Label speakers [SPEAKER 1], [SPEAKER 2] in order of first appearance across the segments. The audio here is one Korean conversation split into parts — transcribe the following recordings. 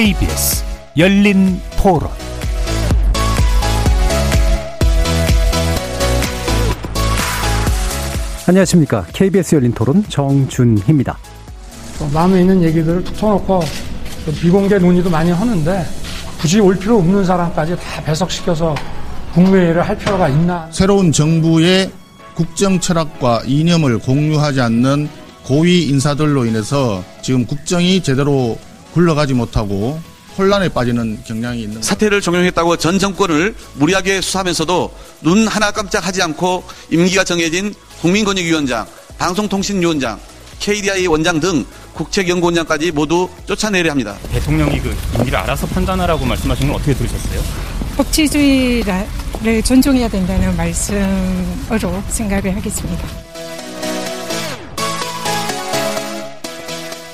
[SPEAKER 1] KBS 열린 토론
[SPEAKER 2] 안녕하십니까. KBS 열린 토론 정준희입니다.
[SPEAKER 3] 마음에 있는 얘기들을 툭 터놓고 비공개 논의도 많이 하는데 굳이 올 필요 없는 사람까지 다 배석시켜서 국무회의를 할 필요가 있나.
[SPEAKER 4] 새로운 정부의 국정 철학과 이념을 공유하지 않는 고위 인사들로 인해서 지금 국정이 제대로 굴러가지 못하고 혼란에 빠지는 경향이 있는
[SPEAKER 5] 사태를 종용했다고 전 정권을 무리하게 수사하면서도 눈 하나 깜짝하지 않고 임기가 정해진 국민권익위원장, 방송통신위원장, KDI 원장 등 국책연구원장까지 모두 쫓아내려 합니다.
[SPEAKER 6] 대통령이 그 임기를 알아서 판단하라고 말씀하신 건 어떻게 들으셨어요?
[SPEAKER 7] 법치주의를 존중해야 된다는 말씀으로 생각을 하겠습니다.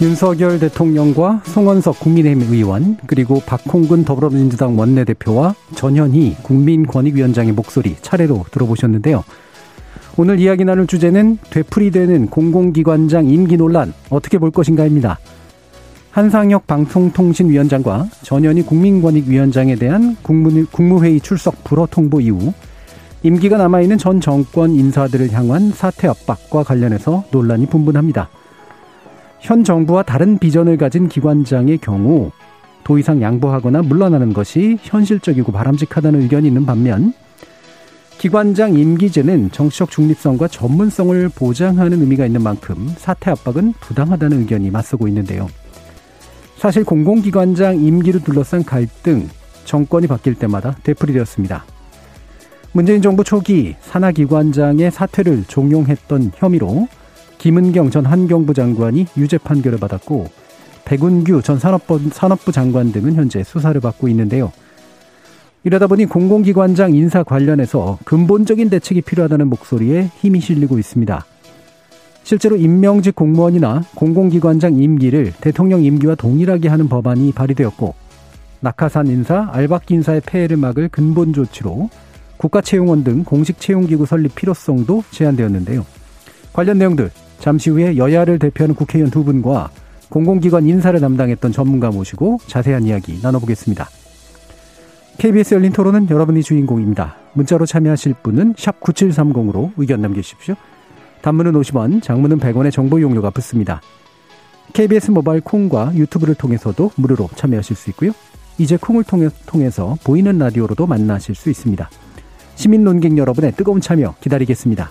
[SPEAKER 2] 윤석열 대통령과 송원석 국민의힘 의원 그리고 박홍근 더불어민주당 원내대표와 전현희 국민권익위원장의 목소리 차례로 들어보셨는데요. 오늘 이야기 나눌 주제는 되풀이되는 공공기관장 임기 논란 어떻게 볼 것인가입니다. 한상혁 방송통신위원장과 전현희 국민권익위원장에 대한 국무, 회의 출석 불허 통보 이후 임기가 남아있는 전 정권 인사들을 향한 사퇴 압박과 관련해서 논란이 분분합니다. 현 정부와 다른 비전을 가진 기관장의 경우 더 이상 양보하거나 물러나는 것이 현실적이고 바람직하다는 의견이 있는 반면 기관장 임기제는 정치적 중립성과 전문성을 보장하는 의미가 있는 만큼 사퇴 압박은 부당하다는 의견이 맞서고 있는데요. 사실 공공기관장 임기를 둘러싼 갈등, 정권이 바뀔 때마다 되풀이되었습니다. 문재인 정부 초기 산하기관장의 사퇴를 종용했던 혐의로 김은경 전 환경부 장관이 유죄 판결을 받았고 백운규 전 산업부, 산업부 장관 등은 현재 수사를 받고 있는데요. 이러다 보니 공공기관장 인사 관련해서 근본적인 대책이 필요하다는 목소리에 힘이 실리고 있습니다. 실제로 임명직 공무원이나 공공기관장 임기를 대통령 임기와 동일하게 하는 법안이 발의되었고 낙하산 인사, 알박기 인사의 폐해를 막을 근본 조치로 국가채용원 등 공식 채용기구 설립 필요성도 제안되었는데요. 관련 내용들 잠시 후에 여야를 대표하는 국회의원 두 분과 공공기관 인사를 담당했던 전문가 모시고 자세한 이야기 나눠보겠습니다. KBS 열린 토론은 여러분이 주인공입니다. 문자로 참여하실 분은 9730으로 의견 남겨주십시오. 단문은 50원, 장문은 100원의 정보 용료가 붙습니다. KBS 모바일 콩과 유튜브를 통해서도 무료로 참여하실 수 있고요. 이제 콩을 통해, 통해서 보이는 라디오로도 만나실 수 있습니다. 시민 논객 여러분의 뜨거운 참여 기다리겠습니다.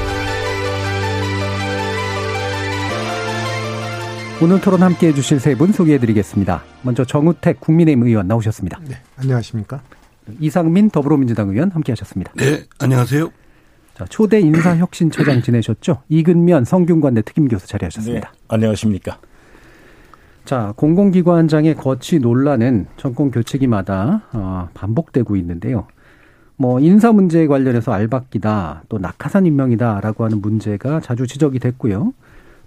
[SPEAKER 2] 오늘 토론 함께 해주실 세 분 소개해드리겠습니다. 먼저 정우택 국민의힘 의원 나오셨습니다.
[SPEAKER 8] 네, 안녕하십니까?
[SPEAKER 2] 이상민 더불어민주당 의원 함께 하셨습니다.
[SPEAKER 9] 네, 안녕하세요.
[SPEAKER 2] 자, 초대 인사혁신처장 지내셨죠? 이근면 성균관대 특임교수 자리하셨습니다.
[SPEAKER 9] 네, 안녕하십니까.
[SPEAKER 2] 자, 공공기관장의 거취 논란은 정권 교체기마다 어, 반복되고 있는데요. 뭐 인사 문제에 관련해서 알박기다, 또 낙하산 임명이다라고 하는 문제가 자주 지적이 됐고요.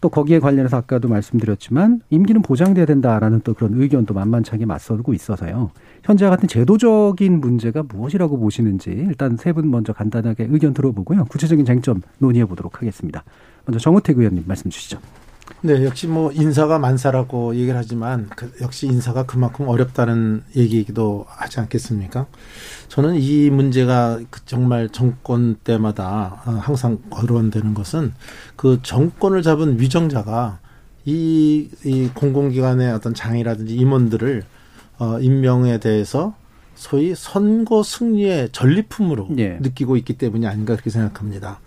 [SPEAKER 2] 또 거기에 관련해서 아까도 말씀드렸지만 임기는 보장돼야 된다라는 또 그런 의견도 만만찮게 맞서고 있어서요. 현재와 같은 제도적인 문제가 무엇이라고 보시는지 일단 세 분 먼저 간단하게 의견 들어보고요. 구체적인 쟁점 논의해 보도록 하겠습니다. 먼저 정우택 의원님 말씀 주시죠.
[SPEAKER 8] 네, 역시 뭐 인사가 만사라고 얘기를 하지만 그 역시 인사가 그만큼 어렵다는 얘기이기도 하지 않겠습니까? 저는 이 문제가 그 정말 정권 때마다 항상 거론되는 것은 그 정권을 잡은 위정자가 이, 이 공공기관의 어떤 장이라든지 임원들을 어, 임명에 대해서 소위 선거 승리의 전리품으로 예. 느끼고 있기 때문이 아닌가 그렇게 생각합니다.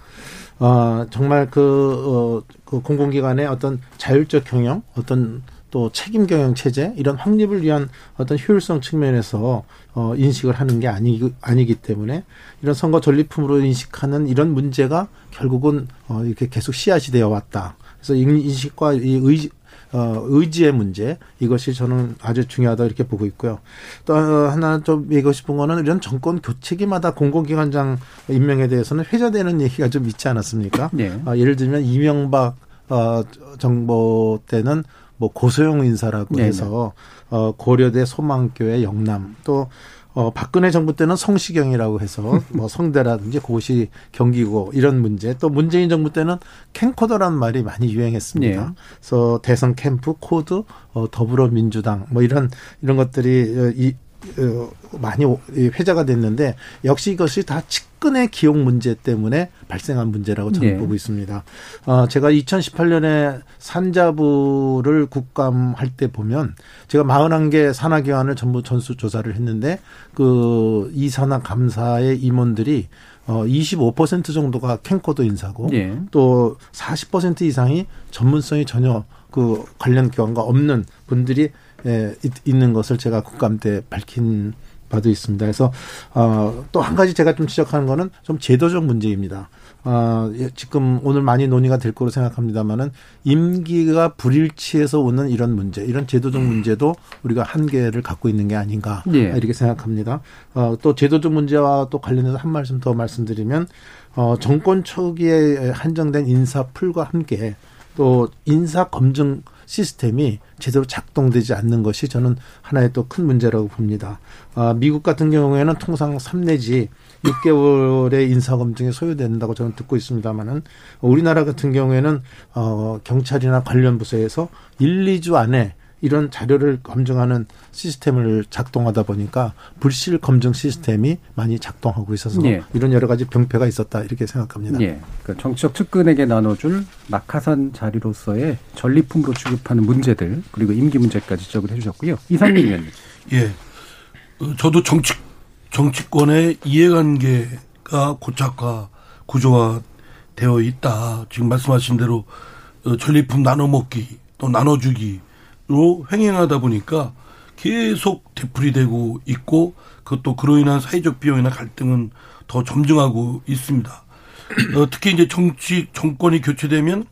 [SPEAKER 8] 어, 정말 그, 어, 그 공공기관의 어떤 자율적 경영, 어떤 또 책임 경영 체제 이런 확립을 위한 어떤 효율성 측면에서 어 인식을 하는 게 아니 아니기 때문에 이런 선거 전리품으로 인식하는 이런 문제가 결국은 어 이렇게 계속 씨앗이 되어 왔다. 그래서 인식과 이 의, 어, 의지의 문제 이것이 저는 아주 중요하다 이렇게 보고 있고요. 또 하나 좀 얘기하고 싶은 거는 이런 정권 교체기마다 공공기관장 임명에 대해서는 회자되는 얘기가 좀 있지 않았습니까?
[SPEAKER 2] 네.
[SPEAKER 8] 어, 예를 들면 이명박 어, 정부 때는 뭐 고소영 인사라고
[SPEAKER 2] 네네.
[SPEAKER 8] 해서 어, 고려대 소망교회 영남 또 어, 박근혜 정부 때는 성시경이라고 해서 뭐 성대라든지 그 고시 경기고 이런 문제 또 문재인 정부 때는 캠코더라는 말이 많이 유행했습니다.
[SPEAKER 2] 네.
[SPEAKER 8] 그래서 대선 캠프 코드 어, 더불어민주당 뭐 이런 이런 것들이 어, 이 어, 많이 오- 이 회자가 됐는데 역시 이것이 다 측근의 기용 문제 때문에 발생한 문제라고 저는
[SPEAKER 2] 네.
[SPEAKER 8] 보고 있습니다. 어, 제가 2018년에 산자부를 국감할 때 보면 제가 41개 산하기관을 전부 전수 조사를 했는데 그 이 산하 감사의 임원들이 어, 25% 정도가 캠코더 인사고
[SPEAKER 2] 예.
[SPEAKER 8] 또40% 이상이 전문성이 전혀 그 관련 기관과 없는 분들이 에, 있- 있는 것을 제가 국감 때 밝힌 바도 있습니다. 그래서 어, 또 한 가지 제가 좀 지적하는 거는 좀 제도적 문제입니다. 어, 예, 지금 오늘 많이 논의가 될 거로 생각합니다만은 임기가 불일치해서 오는 이런 문제, 이런 제도적 문제도 우리가 한계를 갖고 있는 게 아닌가
[SPEAKER 2] 예.
[SPEAKER 8] 이렇게 생각합니다. 어, 또 제도적 문제와 또 관련해서 한 말씀 더 말씀드리면 어, 정권 초기에 한정된 인사풀과 함께 또 인사 검증 시스템이 제대로 작동되지 않는 것이 저는 하나의 또 큰 문제라고 봅니다. 아, 미국 같은 경우에는 통상 3 내지 6개월의 인사 검증이 소요된다고 저는 듣고 있습니다만은 우리나라 같은 경우에는 어 경찰이나 관련 부서에서 1, 2주 안에 이런 자료를 검증하는 시스템을 작동하다 보니까 불실 검증 시스템이 많이 작동하고 있어서
[SPEAKER 2] 예.
[SPEAKER 8] 이런 여러 가지 병폐가 있었다 이렇게 생각합니다.
[SPEAKER 2] 예. 그러니까 정치적 측근에게 나눠줄 낙하산 자리로서의 전리품으로 취급하는 문제들 그리고 임기 문제까지 지적을 해주셨고요. 이상민 의원님.
[SPEAKER 10] 예. 어, 저도 정치, 정치권의 이해관계가 고착화, 구조화 되어 있다. 지금 말씀하신 대로 어, 전리품 나눠 먹기, 또 나눠주기 로 횡행하다 보니까 계속 되풀이 되고 있고 그것도 그로 인한 사회적 비용이나 갈등은 더 점증하고 있습니다. 어, 특히 이제 정치, 정권이 교체되면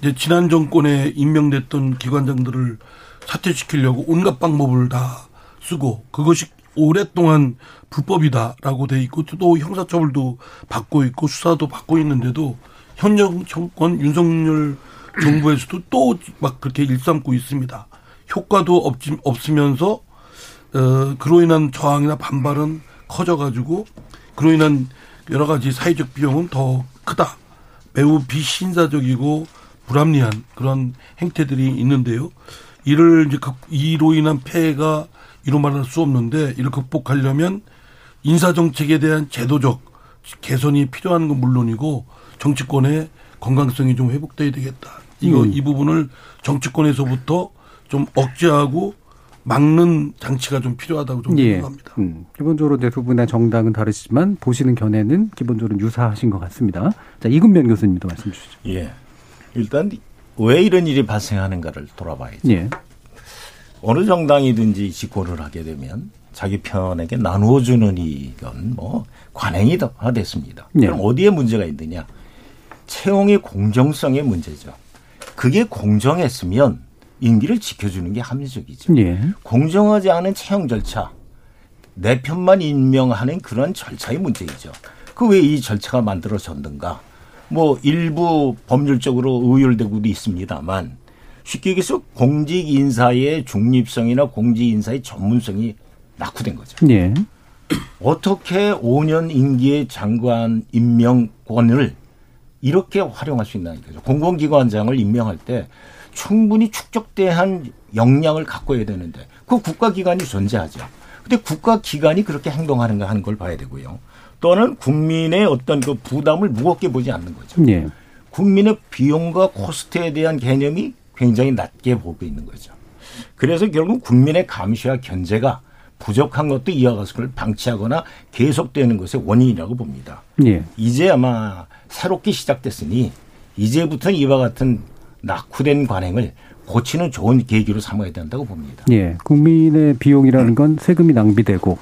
[SPEAKER 10] 이제 지난 정권에 임명됐던 기관장들을 사퇴시키려고 온갖 방법을 다 쓰고 그것이 오랫동안 불법이다라고 돼 있고 또 형사처벌도 받고 있고 수사도 받고 있는데도 현역 정권 윤석열 정부에서도 또 막 그렇게 일삼고 있습니다. 효과도 없지, 없으면서 어, 그로 인한 저항이나 반발은 커져가지고 그로 인한 여러 가지 사회적 비용은 더 크다. 매우 비신사적이고 불합리한 그런 행태들이 있는데요. 이를 이제 극- 이로 인한 폐해가 이루 말할 수 없는데 이를 극복하려면 인사 정책에 대한 제도적 개선이 필요한 건 물론이고 정치권의 건강성이 좀 회복돼야 되겠다. 이거
[SPEAKER 2] 음.
[SPEAKER 10] 이 부분을 정치권에서부터 좀 억제하고 막는 장치가 좀 필요하다고 좀
[SPEAKER 2] 예.
[SPEAKER 10] 생각합니다.
[SPEAKER 2] 음, 기본적으로 네, 두 분의 정당은 다르시지만 보시는 견해는 기본적으로 유사하신 것 같습니다. 자, 이근변 교수님도 말씀 주시죠.
[SPEAKER 9] 예. 일단 왜 이런 일이 발생하는가를 돌아봐야죠.
[SPEAKER 2] 예.
[SPEAKER 9] 어느 정당이든지 집권을 하게 되면 자기 편에게 나누어주는 이건 뭐 관행이 다 됐습니다.
[SPEAKER 2] 예.
[SPEAKER 9] 그럼 어디에 문제가 있느냐? 채용의 공정성의 문제죠. 그게 공정했으면 임기를 지켜주는 게 합리적이죠.
[SPEAKER 2] 예.
[SPEAKER 9] 공정하지 않은 채용 절차, 내 편만 임명하는 그런 절차의 문제이죠. 그 왜 이 절차가 만들어졌는가? 뭐 일부 법률적으로 의율되고도 있습니다만 쉽게 얘기해서 공직 인사의 중립성이나 공직 인사의 전문성이 낙후된 거죠.
[SPEAKER 2] 예.
[SPEAKER 9] 어떻게 5년 임기의 장관 임명권을 이렇게 활용할 수 있나 이거죠. 공공기관장을 임명할 때 충분히 축적대한 역량을 갖고 해야 되는데 그 국가기관이 존재하죠. 근데 국가기관이 그렇게 행동하는가 하는 걸 봐야 되고요. 또는 국민의 어떤 그 부담을 무겁게 보지 않는 거죠.
[SPEAKER 2] 예.
[SPEAKER 9] 국민의 비용과 코스트에 대한 개념이 굉장히 낮게 보고 있는 거죠. 그래서 결국 국민의 감시와 견제가 부족한 것도 이와 같은 걸 방치하거나 계속되는 것의 원인이라고 봅니다.
[SPEAKER 2] 예.
[SPEAKER 9] 이제 아마 새롭게 시작됐으니 이제부터 이와 같은 낙후된 관행을 고치는 좋은 계기로 삼아야 된다고 봅니다.
[SPEAKER 2] 예. 국민의 비용이라는 건 세금이 낭비되고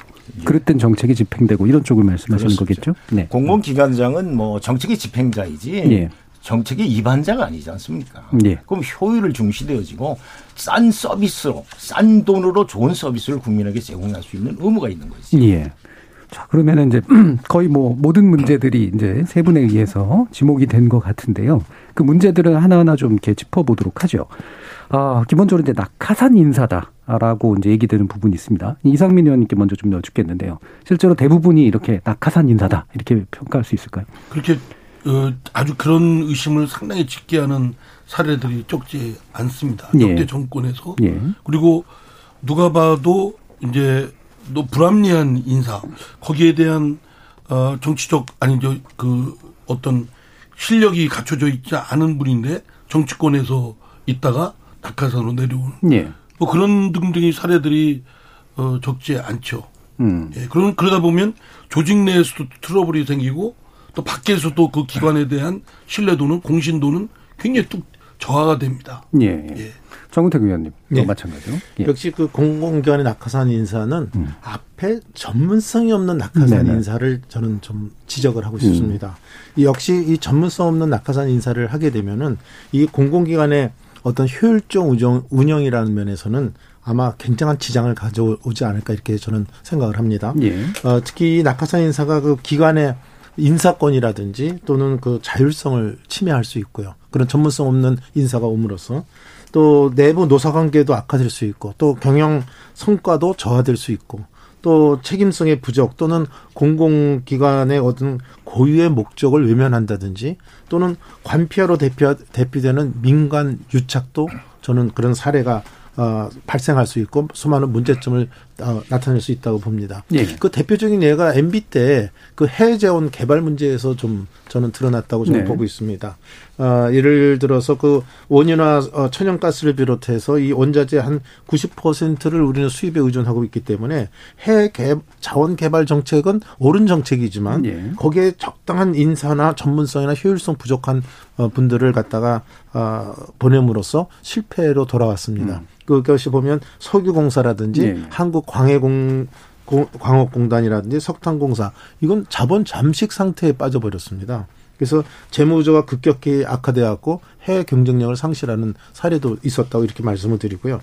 [SPEAKER 2] 그릇된 정책이 집행되고 이런 쪽을 말씀하시는
[SPEAKER 9] 그렇습니다.
[SPEAKER 2] 거겠죠? 네.
[SPEAKER 9] 공공기관장은 뭐 정책의 집행자이지
[SPEAKER 2] 예.
[SPEAKER 9] 정책의 입안자가 아니지 않습니까?
[SPEAKER 2] 예.
[SPEAKER 9] 그럼 효율을 중시되어지고 싼 서비스로 싼 돈으로 좋은 서비스를 국민에게 제공할 수 있는 의무가 있는 거지.
[SPEAKER 2] 예. 자, 그러면은 이제 거의 뭐 모든 문제들이 이제 세 분에 의해서 지목이 된 것 같은데요. 그 문제들을 하나하나 좀 이렇게 짚어보도록 하죠. 아, 기본적으로 이제 낙하산 인사다라고 이제 얘기되는 부분이 있습니다. 이상민 의원님께 먼저 좀 여쭙겠는데요. 실제로 대부분이 이렇게 낙하산 인사다 이렇게 평가할 수 있을까요?
[SPEAKER 10] 그렇게 어, 아주 그런 의심을 상당히 짙게 하는 사례들이 적지 않습니다.
[SPEAKER 2] 예.
[SPEAKER 10] 역대 정권에서
[SPEAKER 2] 예.
[SPEAKER 10] 그리고 누가 봐도 이제 너 불합리한 인사 거기에 대한 어 정치적 아니 저그 어떤 실력이 갖춰져 있지 않은 분인데 정치권에서 있다가 낙하산으로 내려오는
[SPEAKER 2] 예.
[SPEAKER 10] 뭐 그런 등등의 사례들이 어 적지 않죠.
[SPEAKER 2] 음.
[SPEAKER 10] 예, 그런 그러다 보면 조직 내에서도 트러블이 생기고 또 밖에서도 그 기관에 대한 신뢰도는 공신도는 굉장히 뚝 저하가 됩니다.
[SPEAKER 2] 예. 예. 정우택 의원님,
[SPEAKER 8] 예.
[SPEAKER 2] 마찬가지로. 예.
[SPEAKER 8] 역시 그 공공기관의 낙하산 인사는 앞에 전문성이 없는 낙하산
[SPEAKER 2] 음. 네네.
[SPEAKER 8] 인사를 저는 좀 지적을 하고 싶습니다. 이 역시 이 전문성 없는 낙하산 인사를 하게 되면은 이 공공기관의 어떤 효율적 운영, 운영이라는 면에서는 아마 굉장한 지장을 가져오지 않을까 이렇게 저는 생각을 합니다.
[SPEAKER 2] 예.
[SPEAKER 8] 어, 특히 이 낙하산 인사가 그 기관의 인사권이라든지 또는 그 자율성을 침해할 수 있고요. 그런 전문성 없는 인사가 옴으로써 또 내부 노사 관계도 악화될 수 있고 또 경영 성과도 저하될 수 있고 또 책임성의 부족 또는 공공기관의 어떤 고유의 목적을 외면한다든지 또는 관피하로 대표, 대표되는 민간 유착도 저는 그런 사례가 어, 발생할 수 있고 수많은 문제점을 어, 나타낼 수 있다고 봅니다.
[SPEAKER 2] 예.
[SPEAKER 8] 그 대표적인 예가 MB 때 그 해외 재원 개발 문제에서 좀 저는 드러났다고 저는
[SPEAKER 2] 네.
[SPEAKER 8] 보고 있습니다. 어, 예를 들어서 그 원유나 어, 천연가스를 비롯해서 이 원자재 한 90%를 우리는 수입에 의존하고 있기 때문에 해외 개, 자원 개발 정책은 옳은 정책이지만
[SPEAKER 2] 예.
[SPEAKER 8] 거기에 적당한 인사나 전문성이나 효율성 부족한 어, 분들을 갖다가 어, 보냄으로써 실패로 돌아왔습니다. 그것이 보면 석유공사라든지
[SPEAKER 2] 네.
[SPEAKER 8] 한국광해공 공- 광업공단이라든지 석탄공사 이건 자본 잠식 상태에 빠져버렸습니다. 그래서 재무구조가 급격히 악화되었고 해외 경쟁력을 상실하는 사례도 있었다고 이렇게 말씀을 드리고요.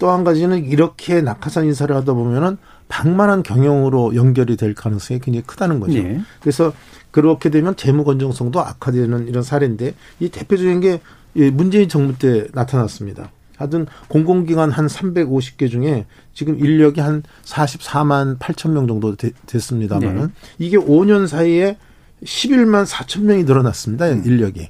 [SPEAKER 8] 또 한 가지는 이렇게 낙하산 인사를 하다 보면은 방만한 경영으로 연결이 될 가능성이 굉장히 크다는 거죠.
[SPEAKER 2] 예.
[SPEAKER 8] 그래서 그렇게 되면 재무 건정성도 악화되는 이런 사례인데 이 대표적인 게이 문재인 정부 때 나타났습니다. 하여튼 공공기관 한 350개 중에 지금 인력이 한 44만 8천 명 정도 되- 됐습니다만은
[SPEAKER 2] 네.
[SPEAKER 8] 이게 5년 사이에 11만 4천 명이 늘어났습니다.
[SPEAKER 2] 음.
[SPEAKER 8] 인력이.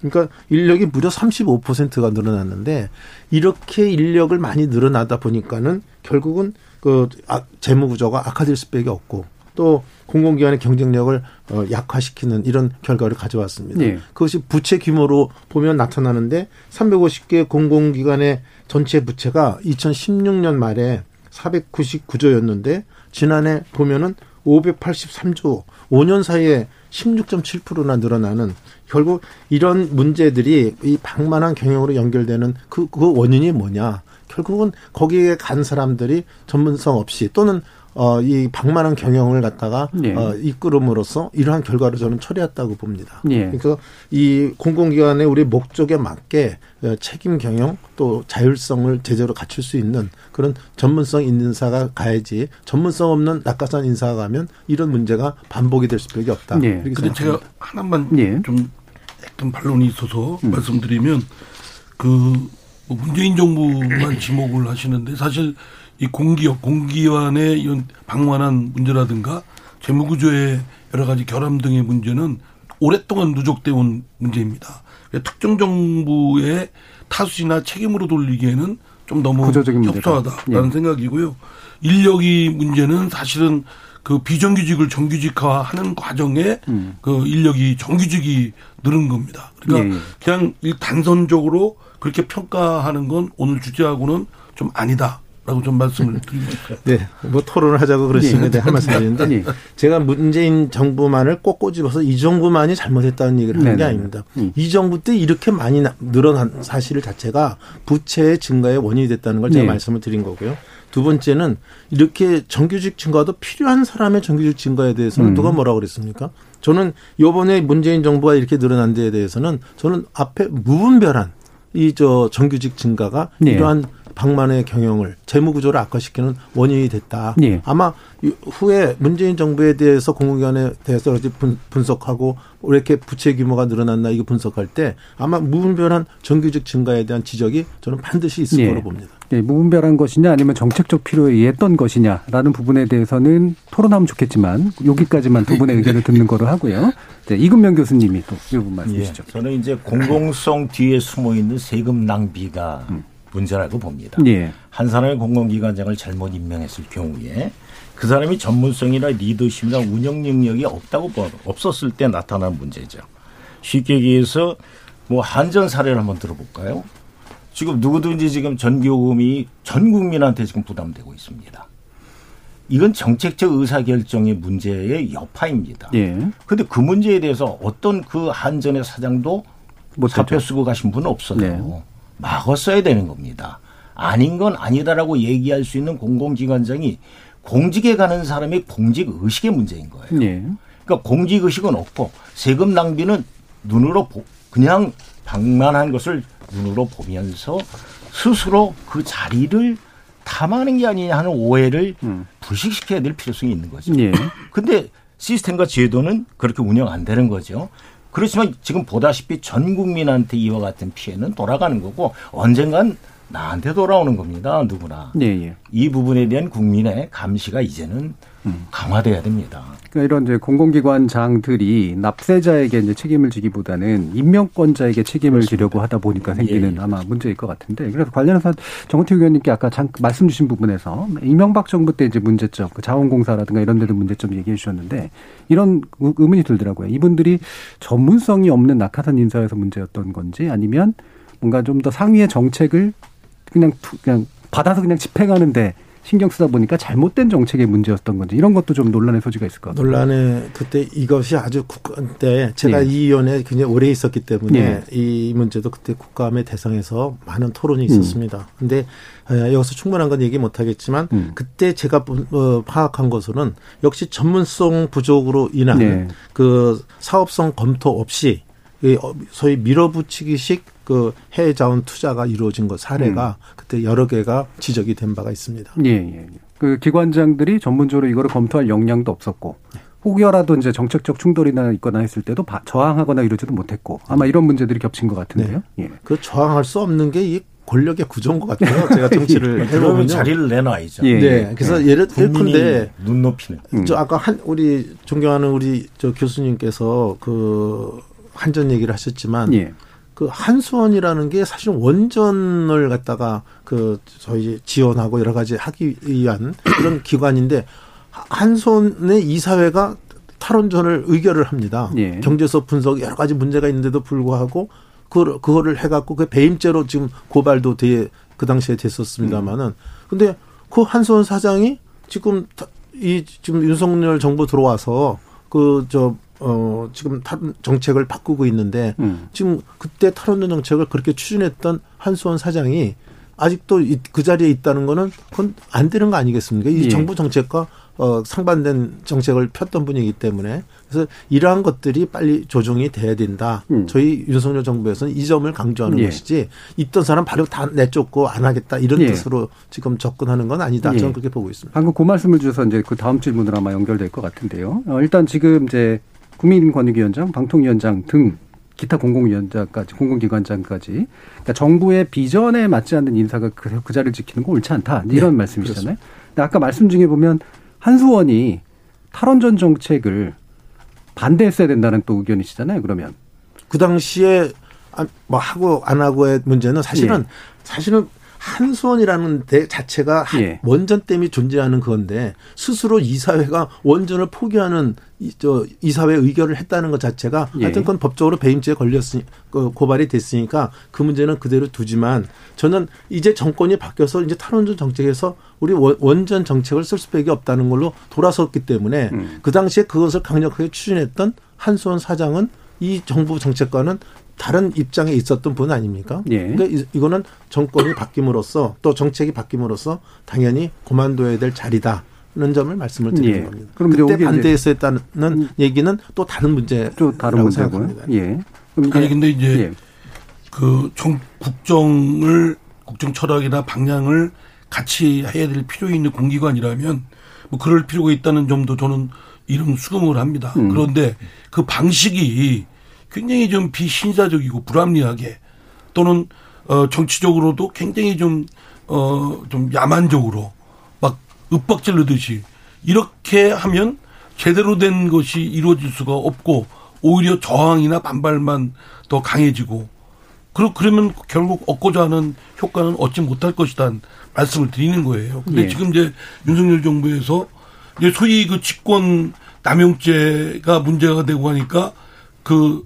[SPEAKER 8] 그러니까 인력이 무려 35%가 늘어났는데 이렇게 인력을 많이 늘어나다 보니까는 결국은 그 아- 재무 구조가 악화될 수밖에 없고 또 공공기관의 경쟁력을 어, 약화시키는 이런 결과를 가져왔습니다.
[SPEAKER 2] 예.
[SPEAKER 8] 그것이 부채 규모로 보면 나타나는데 350개 공공기관의 전체 부채가 2016년 말에 499조였는데 지난해 보면은 583조 5년 사이에 16.7%나 늘어나는 결국 이런 문제들이 이 방만한 경영으로 연결되는 그, 그 원인이 뭐냐. 결국은 거기에 간 사람들이 전문성 없이 또는 어, 이 방만한 경영을 갖다가
[SPEAKER 2] 예.
[SPEAKER 8] 어, 이끌음으로써 이러한 결과를 저는 처리했다고 봅니다.
[SPEAKER 2] 예.
[SPEAKER 8] 그래서 이 공공기관의 우리 목적에 맞게 어, 책임 경영 또 자율성을 제대로 갖출 수 있는 그런 전문성 있는 인사가 가야지 전문성 없는 낙하산 인사가 가면 이런 문제가 반복이 될 수밖에 없다.
[SPEAKER 2] 예.
[SPEAKER 8] 이렇게
[SPEAKER 10] 근데 제가. 하나만
[SPEAKER 2] 예.
[SPEAKER 10] 좀 약간 반론이 있어서
[SPEAKER 2] 음.
[SPEAKER 10] 말씀드리면 그뭐 문재인 정부만 지목을 하시는데 사실 이 공기업 공기관의 이런 방만한 문제라든가 재무구조의 여러 가지 결함 등의 문제는 오랫동안 누적돼 온 문제입니다. 특정 정부의 타수이나 책임으로 돌리기에는 좀 너무. 협소하다라는
[SPEAKER 2] 예.
[SPEAKER 10] 생각이고요. 인력이 문제는 사실은 그 비정규직을 정규직화하는 과정에
[SPEAKER 2] 음.
[SPEAKER 10] 그 인력이 정규직이 늘은 겁니다. 그러니까
[SPEAKER 2] 예, 예.
[SPEAKER 10] 그냥 이 단선적으로 그렇게 평가하는 건 오늘 주제하고는 좀 아니다 라고 좀 말씀을 드리고 싶어요.
[SPEAKER 8] 네, 뭐 토론을 하자고 그러시면
[SPEAKER 2] 예.
[SPEAKER 8] 네, 할 말씀 드리는데
[SPEAKER 2] 예.
[SPEAKER 8] 제가 문재인 정부만을 꼭 꼬집어서 이 정부만이 잘못했다는 얘기를 하는 게
[SPEAKER 2] 네네네.
[SPEAKER 8] 아닙니다.
[SPEAKER 2] 음.
[SPEAKER 8] 이 정부 때 이렇게 많이 나- 늘어난 사실 자체가 부채의 증가의 원인이 됐다는 걸 제가
[SPEAKER 2] 네.
[SPEAKER 8] 말씀을 드린 거고요. 두 번째는 이렇게 정규직 증가도 필요한 사람의 정규직 증가에 대해서는
[SPEAKER 2] 음.
[SPEAKER 8] 누가 뭐라고 그랬습니까? 저는 요번에 문재인 정부가 이렇게 늘어난 데에 대해서는 저는 앞에 무분별한 이 저 정규직 증가가
[SPEAKER 2] 네.
[SPEAKER 8] 이러한 방만의 경영을 재무 구조를 악화시키는 원인이 됐다.
[SPEAKER 2] 네.
[SPEAKER 8] 아마 이- 후에 문재인 정부에 대해서 공공기관에 대해서 분, 분석하고 왜 이렇게 부채 규모가 늘어났나 이거 분석할 때 아마 무분별한 정규직 증가에 대한 지적이 저는 반드시 있을
[SPEAKER 2] 예.
[SPEAKER 8] 거로 봅니다.
[SPEAKER 2] 네, 무분별한 것이냐 아니면 정책적 필요에 의했던 것이냐라는 부분에 대해서는 토론하면 좋겠지만 여기까지만 두 분의 의견을 듣는 거로 하고요. 네, 이근명 교수님이 또 이 부분 말씀 주시죠.
[SPEAKER 9] 예, 저는 이제 공공성 뒤에 숨어 있는 세금 낭비가 문제라고 봅니다.
[SPEAKER 2] 예.
[SPEAKER 9] 한 사람의 공공기관장을 잘못 임명했을 경우에 그 사람이 전문성이나 리더십이나 운영 능력이 없다고 보- 없었을 때 나타난 문제죠. 쉽게 얘기해서 뭐 한전 사례를 한번 들어볼까요? 지금 누구든지 지금 전기요금이 전 국민한테 지금 부담되고 있습니다. 이건 정책적 의사결정의 문제의 여파입니다.
[SPEAKER 2] 예.
[SPEAKER 9] 근데 그 문제에 대해서 어떤 그 한전의 사장도. 사표 쓰고 가신 분은 없어요.
[SPEAKER 2] 네.
[SPEAKER 9] 막았어야 되는 겁니다. 아닌 건 아니다라고 얘기할 수 있는 공공기관장이 공직에 가는 사람의 공직 의식의 문제인 거예요.
[SPEAKER 2] 예.
[SPEAKER 9] 그러니까 공직 의식은 없고 세금 낭비는 눈으로 보, 그냥 방만한 것을 눈으로 보면서 스스로 그 자리를 탐하는 게 아니냐 하는 오해를 불식시켜야 될 필요성이 있는 거죠.
[SPEAKER 2] 예.
[SPEAKER 9] 근데 시스템과 제도는 그렇게 운영 안 되는 거죠. 그렇지만 지금 보다시피 전 국민한테 이와 같은 피해는 돌아가는 거고 언젠간 나한테 돌아오는 겁니다. 누구나.
[SPEAKER 2] 예, 예.
[SPEAKER 9] 이 부분에 대한 국민의 감시가 이제는 강화돼야 됩니다.
[SPEAKER 2] 그러니까 이런 이제 공공기관장들이 납세자에게 이제 책임을 지기보다는 임명권자에게 책임을 지려고 하다 보니까 생기는
[SPEAKER 9] 예, 예.
[SPEAKER 2] 아마 문제일 것 같은데 그래서 관련해서 정호태 의원님께 아까 잠 말씀 주신 부분에서 이명박 정부 때 이제 문제점, 그 자원공사라든가 이런 데도 문제점 얘기해 주셨는데 이런 의- 의문이 들더라고요. 이분들이 전문성이 없는 낙하산 인사에서 문제였던 건지 아니면 뭔가 좀 더 상위의 정책을 그냥 투- 그냥 받아서 그냥 집행하는데 신경 쓰다 보니까 잘못된 정책의 문제였던 건지 이런 것도 좀 논란의 소지가 있을 것 같아요.
[SPEAKER 8] 논란에 그때 이것이 아주 국감 때 제가
[SPEAKER 2] 예.
[SPEAKER 8] 이 위원회에 굉장히 오래 있었기 때문에
[SPEAKER 2] 예.
[SPEAKER 8] 이 문제도 그때 국감의 대상에서 많은 토론이
[SPEAKER 2] 음.
[SPEAKER 8] 있었습니다. 근데 에, 여기서 충분한 건 얘기 못 하겠지만
[SPEAKER 2] 음.
[SPEAKER 8] 그때 제가 본- 어, 파악한 것으로는 역시 전문성 부족으로 인한
[SPEAKER 2] 네.
[SPEAKER 8] 그 사업성 검토 없이 소위 밀어붙이기식 그 해외 자원 투자가 이루어진 것 사례가 그때 여러 개가 지적이 된 바가 있습니다.
[SPEAKER 2] 예, 예. 예. 그 기관장들이 전문적으로 이거를 검토할 역량도 없었고 혹여라도 이제 정책적 충돌이나 있거나 했을 때도 바- 저항하거나 이러지도 못했고 아마 이런 문제들이 겹친 것 같은데요. 예.
[SPEAKER 8] 그 저항할 수 없는 게 이 권력의 구조인 것 같아요. 제가 정치를
[SPEAKER 9] 그러면
[SPEAKER 8] 해보면요.
[SPEAKER 9] 자리를 내놔야죠.
[SPEAKER 2] 예.
[SPEAKER 8] 네. 그래서 예를
[SPEAKER 9] 국민이
[SPEAKER 8] 예컨대
[SPEAKER 9] 눈높이는.
[SPEAKER 2] 음.
[SPEAKER 8] 저 아까 한 우리 존경하는 우리 저 교수님께서 그 한전 얘기를 하셨지만
[SPEAKER 2] 예.
[SPEAKER 8] 그 한수원이라는 게 사실 원전을 갖다가 그 저희 지원하고 여러 가지 하기 위한 그런 기관인데 한수원의 이사회가 탈원전을 의결을 합니다.
[SPEAKER 2] 예.
[SPEAKER 8] 경제서 분석 여러 가지 문제가 있는데도 불구하고 그 그거를 해갖고 그 배임죄로 지금 고발도 돼, 그 당시에 됐었습니다만은 근데 그 한수원 사장이 지금 다- 이 지금 윤석열 정부 들어와서 그 저 어 지금 탈- 정책을 바꾸고 있는데
[SPEAKER 2] 음.
[SPEAKER 8] 지금 그때 탈원전 정책을 그렇게 추진했던 한수원 사장이 아직도 이- 그 자리에 있다는 거는 그건 안 되는 거 아니겠습니까? 이
[SPEAKER 2] 예.
[SPEAKER 8] 정부 정책과 어, 상반된 정책을 폈던 분이기 때문에 그래서 이러한 것들이 빨리 조정이 돼야 된다.
[SPEAKER 2] 음.
[SPEAKER 8] 저희 윤석열 정부에서는 이 점을 강조하는
[SPEAKER 2] 예.
[SPEAKER 8] 것이지 있던 사람 바로 다 내쫓고 안 하겠다 이런
[SPEAKER 2] 예.
[SPEAKER 8] 뜻으로 지금 접근하는 건 아니다.
[SPEAKER 2] 예.
[SPEAKER 8] 저는 그렇게 보고 있습니다.
[SPEAKER 2] 방금 그 말씀을 주셔서 이제 그 다음 질문으로 아마 연결될 것 같은데요. 어, 일단 지금 이제 국민권익위원장, 방통위원장 등 기타 공공위원장까지 공공기관장까지 그러니까 정부의 비전에 맞지 않는 인사가 그, 그 자리를 지키는 건 옳지 않다 이런
[SPEAKER 8] 네,
[SPEAKER 2] 말씀이시잖아요. 근데 아까 말씀 중에 보면 한수원이 탈원전 정책을 반대했어야 된다는 또 의견이시잖아요. 그러면
[SPEAKER 8] 그 당시에 아, 뭐 하고 안 하고의 문제는 사실은
[SPEAKER 2] 예.
[SPEAKER 8] 사실은 한수원이라는 데 자체가 한-
[SPEAKER 2] 예.
[SPEAKER 8] 원전 때문에 존재하는 건데 스스로 이사회가 원전을 포기하는 이, 저 이사회 의결을 했다는 것 자체가
[SPEAKER 2] 예.
[SPEAKER 8] 하여튼 그건 법적으로 배임죄에 걸렸으니 그 고발이 됐으니까 그 문제는 그대로 두지만 저는 이제 정권이 바뀌어서 이제 탈원전 정책에서 우리 원- 원전 정책을 쓸 수밖에 없다는 걸로 돌아섰기 때문에
[SPEAKER 2] 음.
[SPEAKER 8] 그 당시에 그것을 강력하게 추진했던 한수원 사장은 이 정부 정책과는 다른 입장에 있었던 분 아닙니까?
[SPEAKER 2] 예.
[SPEAKER 8] 그러니까 이- 이거는 정권이 바뀜으로써 또 정책이 바뀜으로써 당연히 그만둬야 될 자리다. 는 점을 말씀을 드리는
[SPEAKER 2] 예.
[SPEAKER 8] 겁니다.
[SPEAKER 2] 그럼
[SPEAKER 8] 그때 반대했었다는 얘기는 또 다른 문제
[SPEAKER 2] 또 다른 문제고요.
[SPEAKER 8] 생각합니다.
[SPEAKER 2] 예. 그럼
[SPEAKER 10] 아니 근데 이제
[SPEAKER 2] 예.
[SPEAKER 10] 그 정, 국정을 국정 철학이나 방향을 같이 해야 될 필요 있는 공기관이라면 뭐 그럴 필요가 있다는 점도 저는 이런 수긍을 합니다.
[SPEAKER 2] 음.
[SPEAKER 10] 그런데 그 방식이 굉장히 좀 비신사적이고 불합리하게 또는 어 정치적으로도 굉장히 좀 어 좀 야만적으로 막 윽박질르듯이 이렇게 하면 제대로 된 것이 이루어질 수가 없고 오히려 저항이나 반발만 더 강해지고 그러, 그러면 결국 얻고자 하는 효과는 얻지 못할 것이다 말씀을 드리는 거예요. 근데
[SPEAKER 2] 예.
[SPEAKER 10] 지금 이제 윤석열 정부에서 이제 소위 그 직권 남용죄가 문제가 되고 하니까 그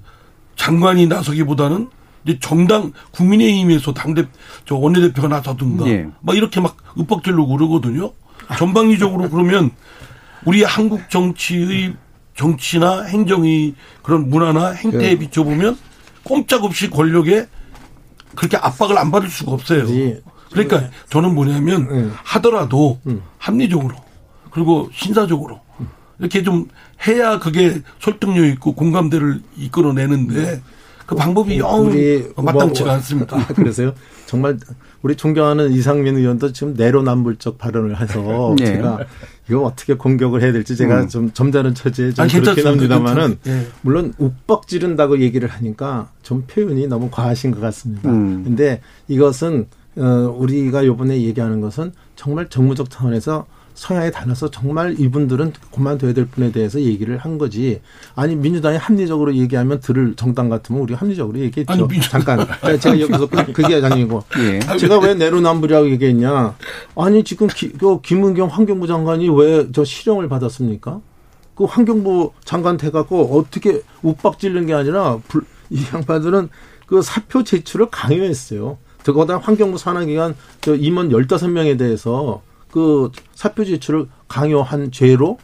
[SPEAKER 10] 장관이 나서기보다는 이제 정당 국민의힘에서 당대 저 원내대표가 나서든가
[SPEAKER 2] 예.
[SPEAKER 10] 막 이렇게 막 윽박질르고 그러거든요. 전방위적으로 그러면 우리 한국 정치의 정치나 행정의 그런 문화나 행태에
[SPEAKER 8] 예.
[SPEAKER 10] 비춰보면 꼼짝없이 권력에 그렇게 압박을 안 받을 수가 없어요.
[SPEAKER 8] 예.
[SPEAKER 10] 그러니까 저는 뭐냐면
[SPEAKER 8] 예.
[SPEAKER 10] 하더라도
[SPEAKER 8] 음.
[SPEAKER 10] 합리적으로 그리고 신사적으로 이렇게 좀 해야 그게 설득력 있고 공감대를 이끌어내는데 그 방법이 영 마땅치가
[SPEAKER 8] 뭐-
[SPEAKER 10] 않습니다.
[SPEAKER 8] 아, 그래서요. 정말 우리 존경하는 이상민 의원도 지금 내로남불적 발언을 해서
[SPEAKER 2] 예.
[SPEAKER 8] 제가 이거 어떻게 공격을 해야 될지 제가
[SPEAKER 2] 음.
[SPEAKER 8] 좀 점잖은 처지에 좀
[SPEAKER 10] 아니,
[SPEAKER 8] 그렇긴. 합니다만은
[SPEAKER 10] 예.
[SPEAKER 8] 물론 욱박 지른다고 얘기를 하니까 좀 표현이 너무 과하신 것 같습니다.
[SPEAKER 2] 음.
[SPEAKER 8] 근데 이것은 어, 우리가 요번에 얘기하는 것은 정말 정무적 차원에서 성향에 달라서 정말 이분들은 그만둬야 될 분에 대해서 얘기를 한 거지. 아니 민주당이 합리적으로 얘기하면 들을 정당 같으면 우리 합리적으로 얘기했죠.
[SPEAKER 10] 아니, 민주-
[SPEAKER 8] 잠깐 제가 여기서 그- 그게 아니고
[SPEAKER 2] 예.
[SPEAKER 8] 제가 왜 내로남불이라고 얘기했냐? 아니 지금 기, 그 김은경 환경부 장관이 왜 저 실형을 받았습니까? 그 환경부 장관 돼갖고 어떻게 욱박질른 게 아니라 불, 이 양반들은 그 사표 제출을 강요했어요. 더거다 환경부 산하기관 저 임원 15명에 대해서 그 사표 제출을 강요한 죄로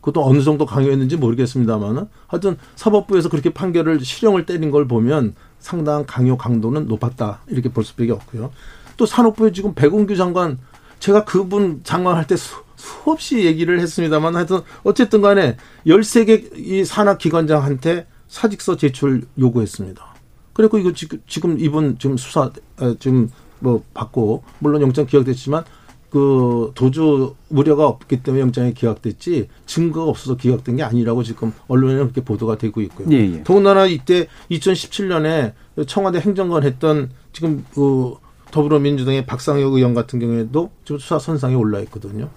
[SPEAKER 8] 그것도 어느 정도 강요했는지 모르겠습니다만은 하여튼 사법부에서 그렇게 판결을 실형을 때린 걸 보면 상당한 강요 강도는 높았다 이렇게 볼 수밖에 없고요. 또 산업부에 지금 백운규 장관 제가 그분 장관할 때 수, 수없이 얘기를 했습니다만 하여튼 어쨌든 간에 13개 이 산하 기관장한테 사직서 제출 요구했습니다. 그리고 이거 지금 이분 지금 수사 어, 지금 뭐 받고 물론 영장 기각됐지만 그 도주 우려가 없기 때문에 영장이 기각됐지 증거가 없어서 기각된 게 아니라고 지금 언론에 그렇게 보도가 되고 있고요.
[SPEAKER 2] 예, 예.
[SPEAKER 8] 더군다나 이때 2017년에 청와대 행정관 했던 지금 그 더불어민주당의 박상혁 의원 같은 경우에도 지금 수사 선상에 올라 있거든요.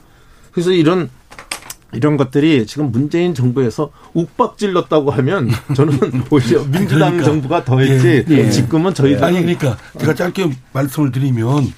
[SPEAKER 8] 그래서 이런 이런 것들이 지금 문재인 정부에서 욱박질렀다고 하면 저는 오히려 민주당
[SPEAKER 10] 그러니까.
[SPEAKER 8] 정부가 더했지
[SPEAKER 10] 예, 예.
[SPEAKER 8] 지금은 저희들
[SPEAKER 10] 아니 그러니까 제가 짧게 말씀을 드리면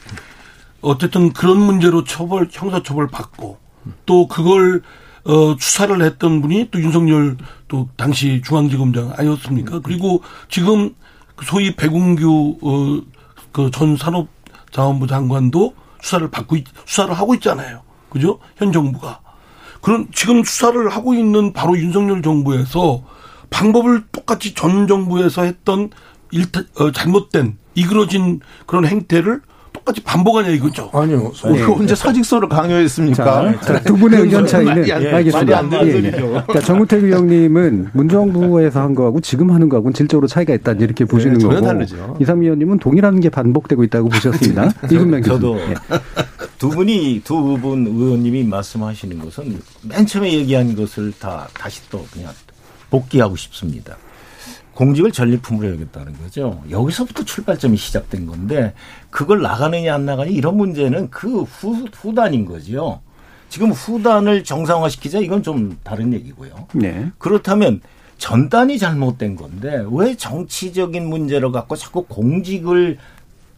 [SPEAKER 10] 어쨌든 그런 문제로 처벌 형사 처벌 받고 또 그걸 어 수사를 했던 분이 또 윤석열 또 당시 중앙지검장 아니었습니까? 그리고 지금 그 소위 백운규 어 그 전 산업자원부 장관도 수사를 받고 있, 수사를 하고 있잖아요. 그죠? 현 정부가. 그런 지금 수사를 하고 있는 바로 윤석열 정부에서 방법을 똑같이 전 정부에서 했던 일타, 어, 잘못된 이그러진 그런 행태를 똑같이 반복하냐 이거죠.
[SPEAKER 8] 아니요.
[SPEAKER 2] 네.
[SPEAKER 8] 언제 사직서를 강요했습니까?
[SPEAKER 2] 자, 자, 두 분의 의견 차이는
[SPEAKER 8] 말이 안-
[SPEAKER 2] 알겠습니다. 예, 예. 그러니까 정우택 의원님은 문정부에서 한 거하고 지금 하는 거하고는 질적으로 차이가 있다 이렇게 보시는
[SPEAKER 8] 전혀
[SPEAKER 2] 거고
[SPEAKER 8] 다르죠.
[SPEAKER 2] 이삼 의원님은 동일한 게 반복되고 있다고 보셨습니다. 이근명 교수.
[SPEAKER 9] 저도 두 분이 두 분 의원님이 말씀하시는 것은 맨 처음에 얘기한 것을 다 다시 또 그냥 복귀하고 싶습니다. 공직을 전리품으로 여겼다는 거죠. 여기서부터 출발점이 시작된 건데 그걸 나가느냐 안 나가느냐 이런 문제는 그 후, 후단인 거죠. 지금 후단을 정상화시키자 이건 좀 다른 얘기고요.
[SPEAKER 2] 네.
[SPEAKER 9] 그렇다면 전단이 잘못된 건데 왜 정치적인 문제를 갖고 자꾸 공직을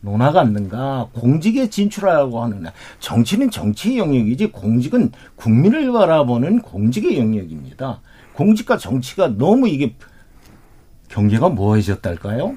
[SPEAKER 9] 논하갔는가 공직에 진출하려고 하느냐 정치는 정치의 영역이지 공직은 국민을 바라보는 공직의 영역입니다 공직과 정치가 너무 이게 경계가 모호해졌달까요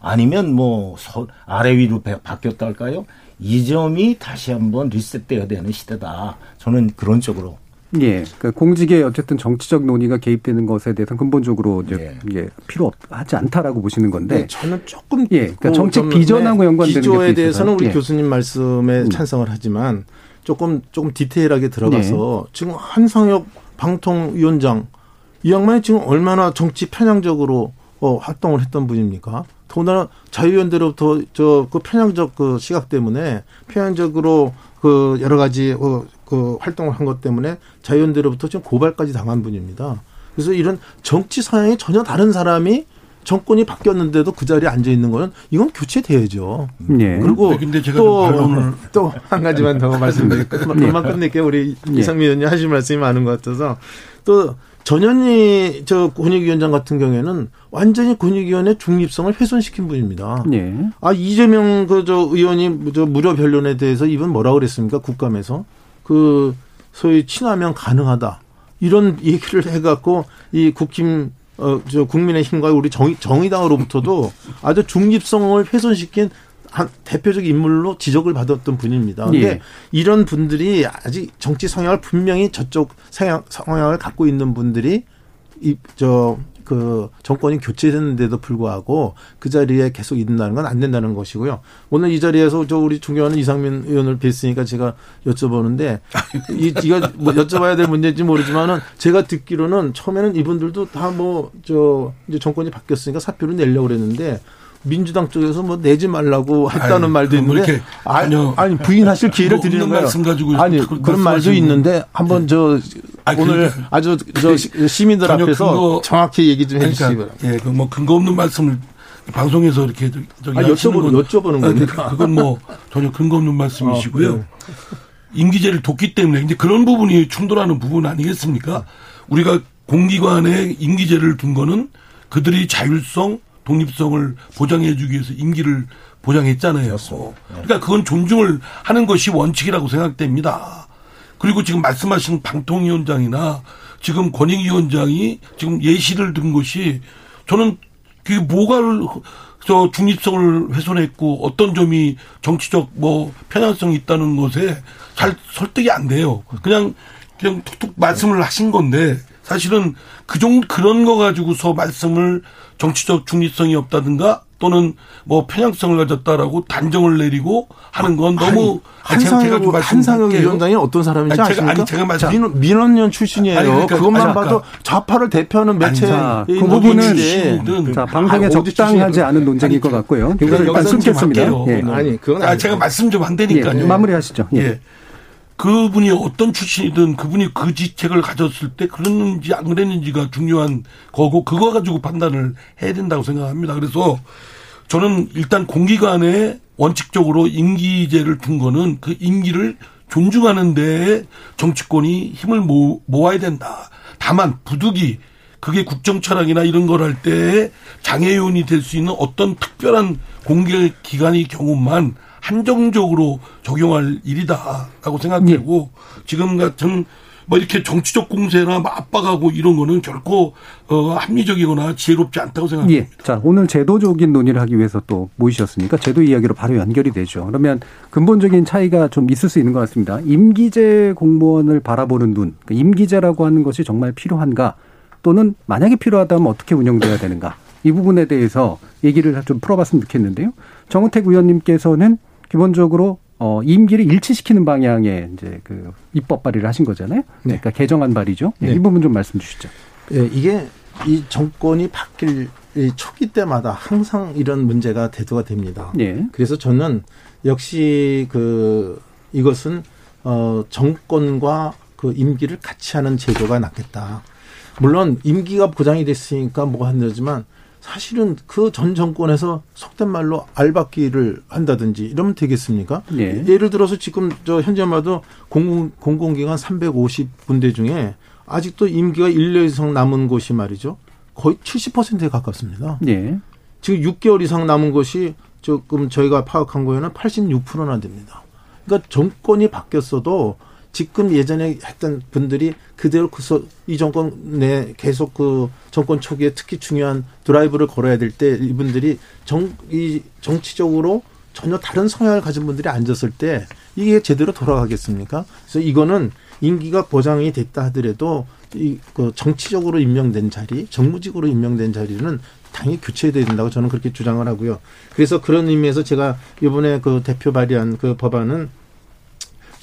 [SPEAKER 9] 아니면 뭐 서- 아래 위로 배- 바뀌었달까요 이 점이 다시 한번 리셋돼야 되는 시대다 저는 그런 쪽으로
[SPEAKER 2] 예. 그러니까 공직에 어쨌든 정치적 논의가 개입되는 것에 대해서 근본적으로 이제
[SPEAKER 9] 예.
[SPEAKER 2] 예, 필요 하지 않다라고 보시는 건데
[SPEAKER 8] 네, 저는 조금
[SPEAKER 2] 예, 그러니까
[SPEAKER 8] 그
[SPEAKER 2] 정책
[SPEAKER 8] 좀,
[SPEAKER 2] 비전하고
[SPEAKER 8] 네,
[SPEAKER 2] 연관되는
[SPEAKER 8] 기조에 대해서는. 우리
[SPEAKER 2] 예.
[SPEAKER 8] 교수님 말씀에
[SPEAKER 2] 음.
[SPEAKER 8] 찬성을 하지만 조금 조금 디테일하게 들어가서 지금 한상혁 방통위원장 이 양반이 지금 얼마나 정치 편향적으로 어, 활동을 했던 분입니까? 더군다나 자유연대로부터 저 그 편향적 그 시각 때문에 편향적으로 그 여러 가지 어, 그 활동을 한 것 때문에 자유연대로부터 지금 고발까지 당한 분입니다. 그래서 이런 정치 성향이 전혀 다른 사람이 정권이 바뀌었는데도 그 자리에 앉아 있는 거는 이건 교체돼야죠.
[SPEAKER 2] 예.
[SPEAKER 8] 그리고 또 한 가지만 더 말씀드릴게요. 그만 끝낼게요. 우리
[SPEAKER 2] 예.
[SPEAKER 8] 이상민 의원님 하실 말씀이 많은 것 같아서 또 전현희 저 권익위원장 같은 경우에는 완전히 권익위원회 중립성을 훼손시킨 분입니다.
[SPEAKER 2] 예.
[SPEAKER 8] 아 이재명 그 저 의원이 저 무료 변론에 대해서 이분 뭐라 그랬습니까? 국감에서 그 소위 친하면 가능하다 이런 얘기를 해갖고 이 국힘 어 저 국민의힘과 우리 정의 정의당으로부터도 아주 중립성을 훼손시킨 한 대표적 인물로 지적을 받았던 분입니다. 근데
[SPEAKER 2] 예.
[SPEAKER 8] 이런 분들이 아직 정치 성향을 분명히 저쪽 성향 성향을 갖고 있는 분들이 이저 그 정권이 교체됐는데도 불구하고 그 자리에 계속 있는다는 건 안 된다는 것이고요. 오늘 이 자리에서 저 우리 존경하는 이상민 의원을 뵀으니까 제가 여쭤보는데 이 이가 뭐 여쭤봐야 될 문제인지 모르지만은 제가 듣기로는 처음에는 이분들도 다 뭐 저 이제 정권이 바뀌었으니까 사표를 내려고 그랬는데 민주당 쪽에서 뭐 내지 말라고 했다는
[SPEAKER 10] 아유,
[SPEAKER 8] 말도
[SPEAKER 10] 뭐
[SPEAKER 8] 있는데 아니, 아니 부인하실 기회를
[SPEAKER 10] 뭐
[SPEAKER 8] 드리는
[SPEAKER 10] 없는
[SPEAKER 8] 거예요.
[SPEAKER 10] 말씀 가지고
[SPEAKER 8] 아니 그런 말도 있는데 한번 저
[SPEAKER 10] 아니,
[SPEAKER 8] 오늘
[SPEAKER 10] 그러니까
[SPEAKER 8] 아주 저 시- 시민들 앞에서
[SPEAKER 10] 근거-
[SPEAKER 8] 정확히 얘기 좀 해주시기 바랍니다.
[SPEAKER 10] 예, 그뭐 근거 없는 말씀을 방송에서 이렇게 저- 저기
[SPEAKER 8] 아,
[SPEAKER 10] 하시는
[SPEAKER 8] 여쭤보는-
[SPEAKER 10] 건-
[SPEAKER 8] 여쭤보는
[SPEAKER 10] 아니,
[SPEAKER 8] 거니까.
[SPEAKER 10] 그건 뭐 전혀 근거 없는 말씀이시고요.
[SPEAKER 8] 어.
[SPEAKER 10] 임기제를 뒀기 때문에 이제 그런 부분이 충돌하는 부분 아니겠습니까? 우리가 공기관에 임기제를 둔 거는 그들이 자율성, 독립성을 보장해주기 위해서 임기를 보장했잖아요. 그러니까 그건 존중을 하는 것이 원칙이라고 생각됩니다. 그리고 지금 말씀하신 방통위원장이나 지금 권익위원장이 지금 예시를 든 것이 저는 그게 뭐가 저 중립성을 훼손했고 어떤 점이 정치적 뭐 편향성이 있다는 것에 잘 설득이 안 돼요. 그냥 그냥 툭툭 말씀을 하신 건데 사실은 그 정도 그런 거 가지고서 말씀을 정치적 중립성이 없다든가 또는 뭐 편향성을 가졌다라고 단정을 내리고 하는 건 너무 아니, 좀
[SPEAKER 8] 한상혁, 한상혁. 위원장이 어떤 사람인지
[SPEAKER 10] 아니, 제가-
[SPEAKER 8] 아십니까?
[SPEAKER 10] 아니, 제가 말씀-
[SPEAKER 8] 민, 민원연 출신이에요.
[SPEAKER 10] 아니, 그러니까-
[SPEAKER 8] 그것만
[SPEAKER 10] 아니,
[SPEAKER 8] 봐도 좌파를 대표하는 매체에
[SPEAKER 2] 자, 그 부분은 자, 방송에
[SPEAKER 8] 아,
[SPEAKER 2] 적당하지? 않은 논쟁일 것 같고요. 이거를 일단 끊겠습니다. 예.
[SPEAKER 8] 아니 그건
[SPEAKER 10] 아, 제가 말씀 좀
[SPEAKER 2] 예,
[SPEAKER 10] 한다니까요.
[SPEAKER 2] 마무리하시죠. 예.
[SPEAKER 10] 예. 그분이 어떤 출신이든 그분이 그 지책을 가졌을 때 그랬는지 안 그랬는지가 중요한 거고 그거 가지고 판단을 해야 된다고 생각합니다. 그래서 저는 일단 공기관에 원칙적으로 임기제를 둔 거는 그 임기를 존중하는 데에 정치권이 힘을 모, 모아야 된다. 다만 부득이 그게 국정 철학이나 이런 걸 할 때 장애요인이 될 수 있는 어떤 특별한 공개 기관의 경우만 한정적으로 적용할 일이다라고 생각되고 지금 같은 뭐 이렇게 정치적 공세나 뭐 압박하고 이런 거는 결코 어 합리적이거나 지혜롭지 않다고 생각합니다.
[SPEAKER 2] 예. 자, 오늘 제도적인 논의를 하기 위해서 또 모이셨으니까 제도 이야기로 바로 연결이 되죠. 그러면 근본적인 차이가 좀 있을 수 있는 것 같습니다. 임기제 공무원을 바라보는 눈, 그러니까 임기제라고 하는 것이 정말 필요한가 또는 만약에 필요하다면 어떻게 운영돼야 되는가 이 부분에 대해서 얘기를 좀 풀어봤으면 좋겠는데요. 정우택 의원님께서는 기본적으로 어, 임기를 일치시키는 방향의 이제 그 입법 발의를 하신 거잖아요. 그러니까 개정안 발의죠. 예,
[SPEAKER 8] 네.
[SPEAKER 2] 이 부분 좀 말씀 주시죠.
[SPEAKER 8] 예, 이게 이 정권이 바뀔 이 초기 때마다 항상 이런 문제가 대두가 됩니다.
[SPEAKER 2] 예.
[SPEAKER 8] 그래서 저는 역시 그 이것은 어 정권과 그 임기를 같이 하는 제도가 낫겠다. 물론 임기가 보장이 됐으니까 뭐가 한다지만 사실은 그 전 정권에서 속된 말로 알박기를 한다든지 이러면 되겠습니까?
[SPEAKER 2] 예.
[SPEAKER 8] 예를 들어서 지금 저 현재 봐도 공공, 공공기관 350군데 중에 아직도 임기가 1년 이상 남은 곳이 말이죠. 거의 70%에 가깝습니다.
[SPEAKER 2] 예.
[SPEAKER 8] 지금 6개월 이상 남은 것이 조금 저희가 파악한 거에는 86%나 됩니다. 그러니까 정권이 바뀌었어도 지금 예전에 했던 분들이 그대로 그서 이 정권 내 계속 그 정권 초기에 특히 중요한 드라이브를 걸어야 될 때 이분들이 정 이 정치적으로 전혀 다른 성향을 가진 분들이 앉았을 때 이게 제대로 돌아가겠습니까? 그래서 이거는 임기가 보장이 됐다 하더라도 이 그 정치적으로 임명된 자리, 정무직으로 임명된 자리는 당연히 교체돼야 된다고 저는 그렇게 주장을 하고요. 그래서 그런 의미에서 제가 이번에 그 대표 발의한 그 법안은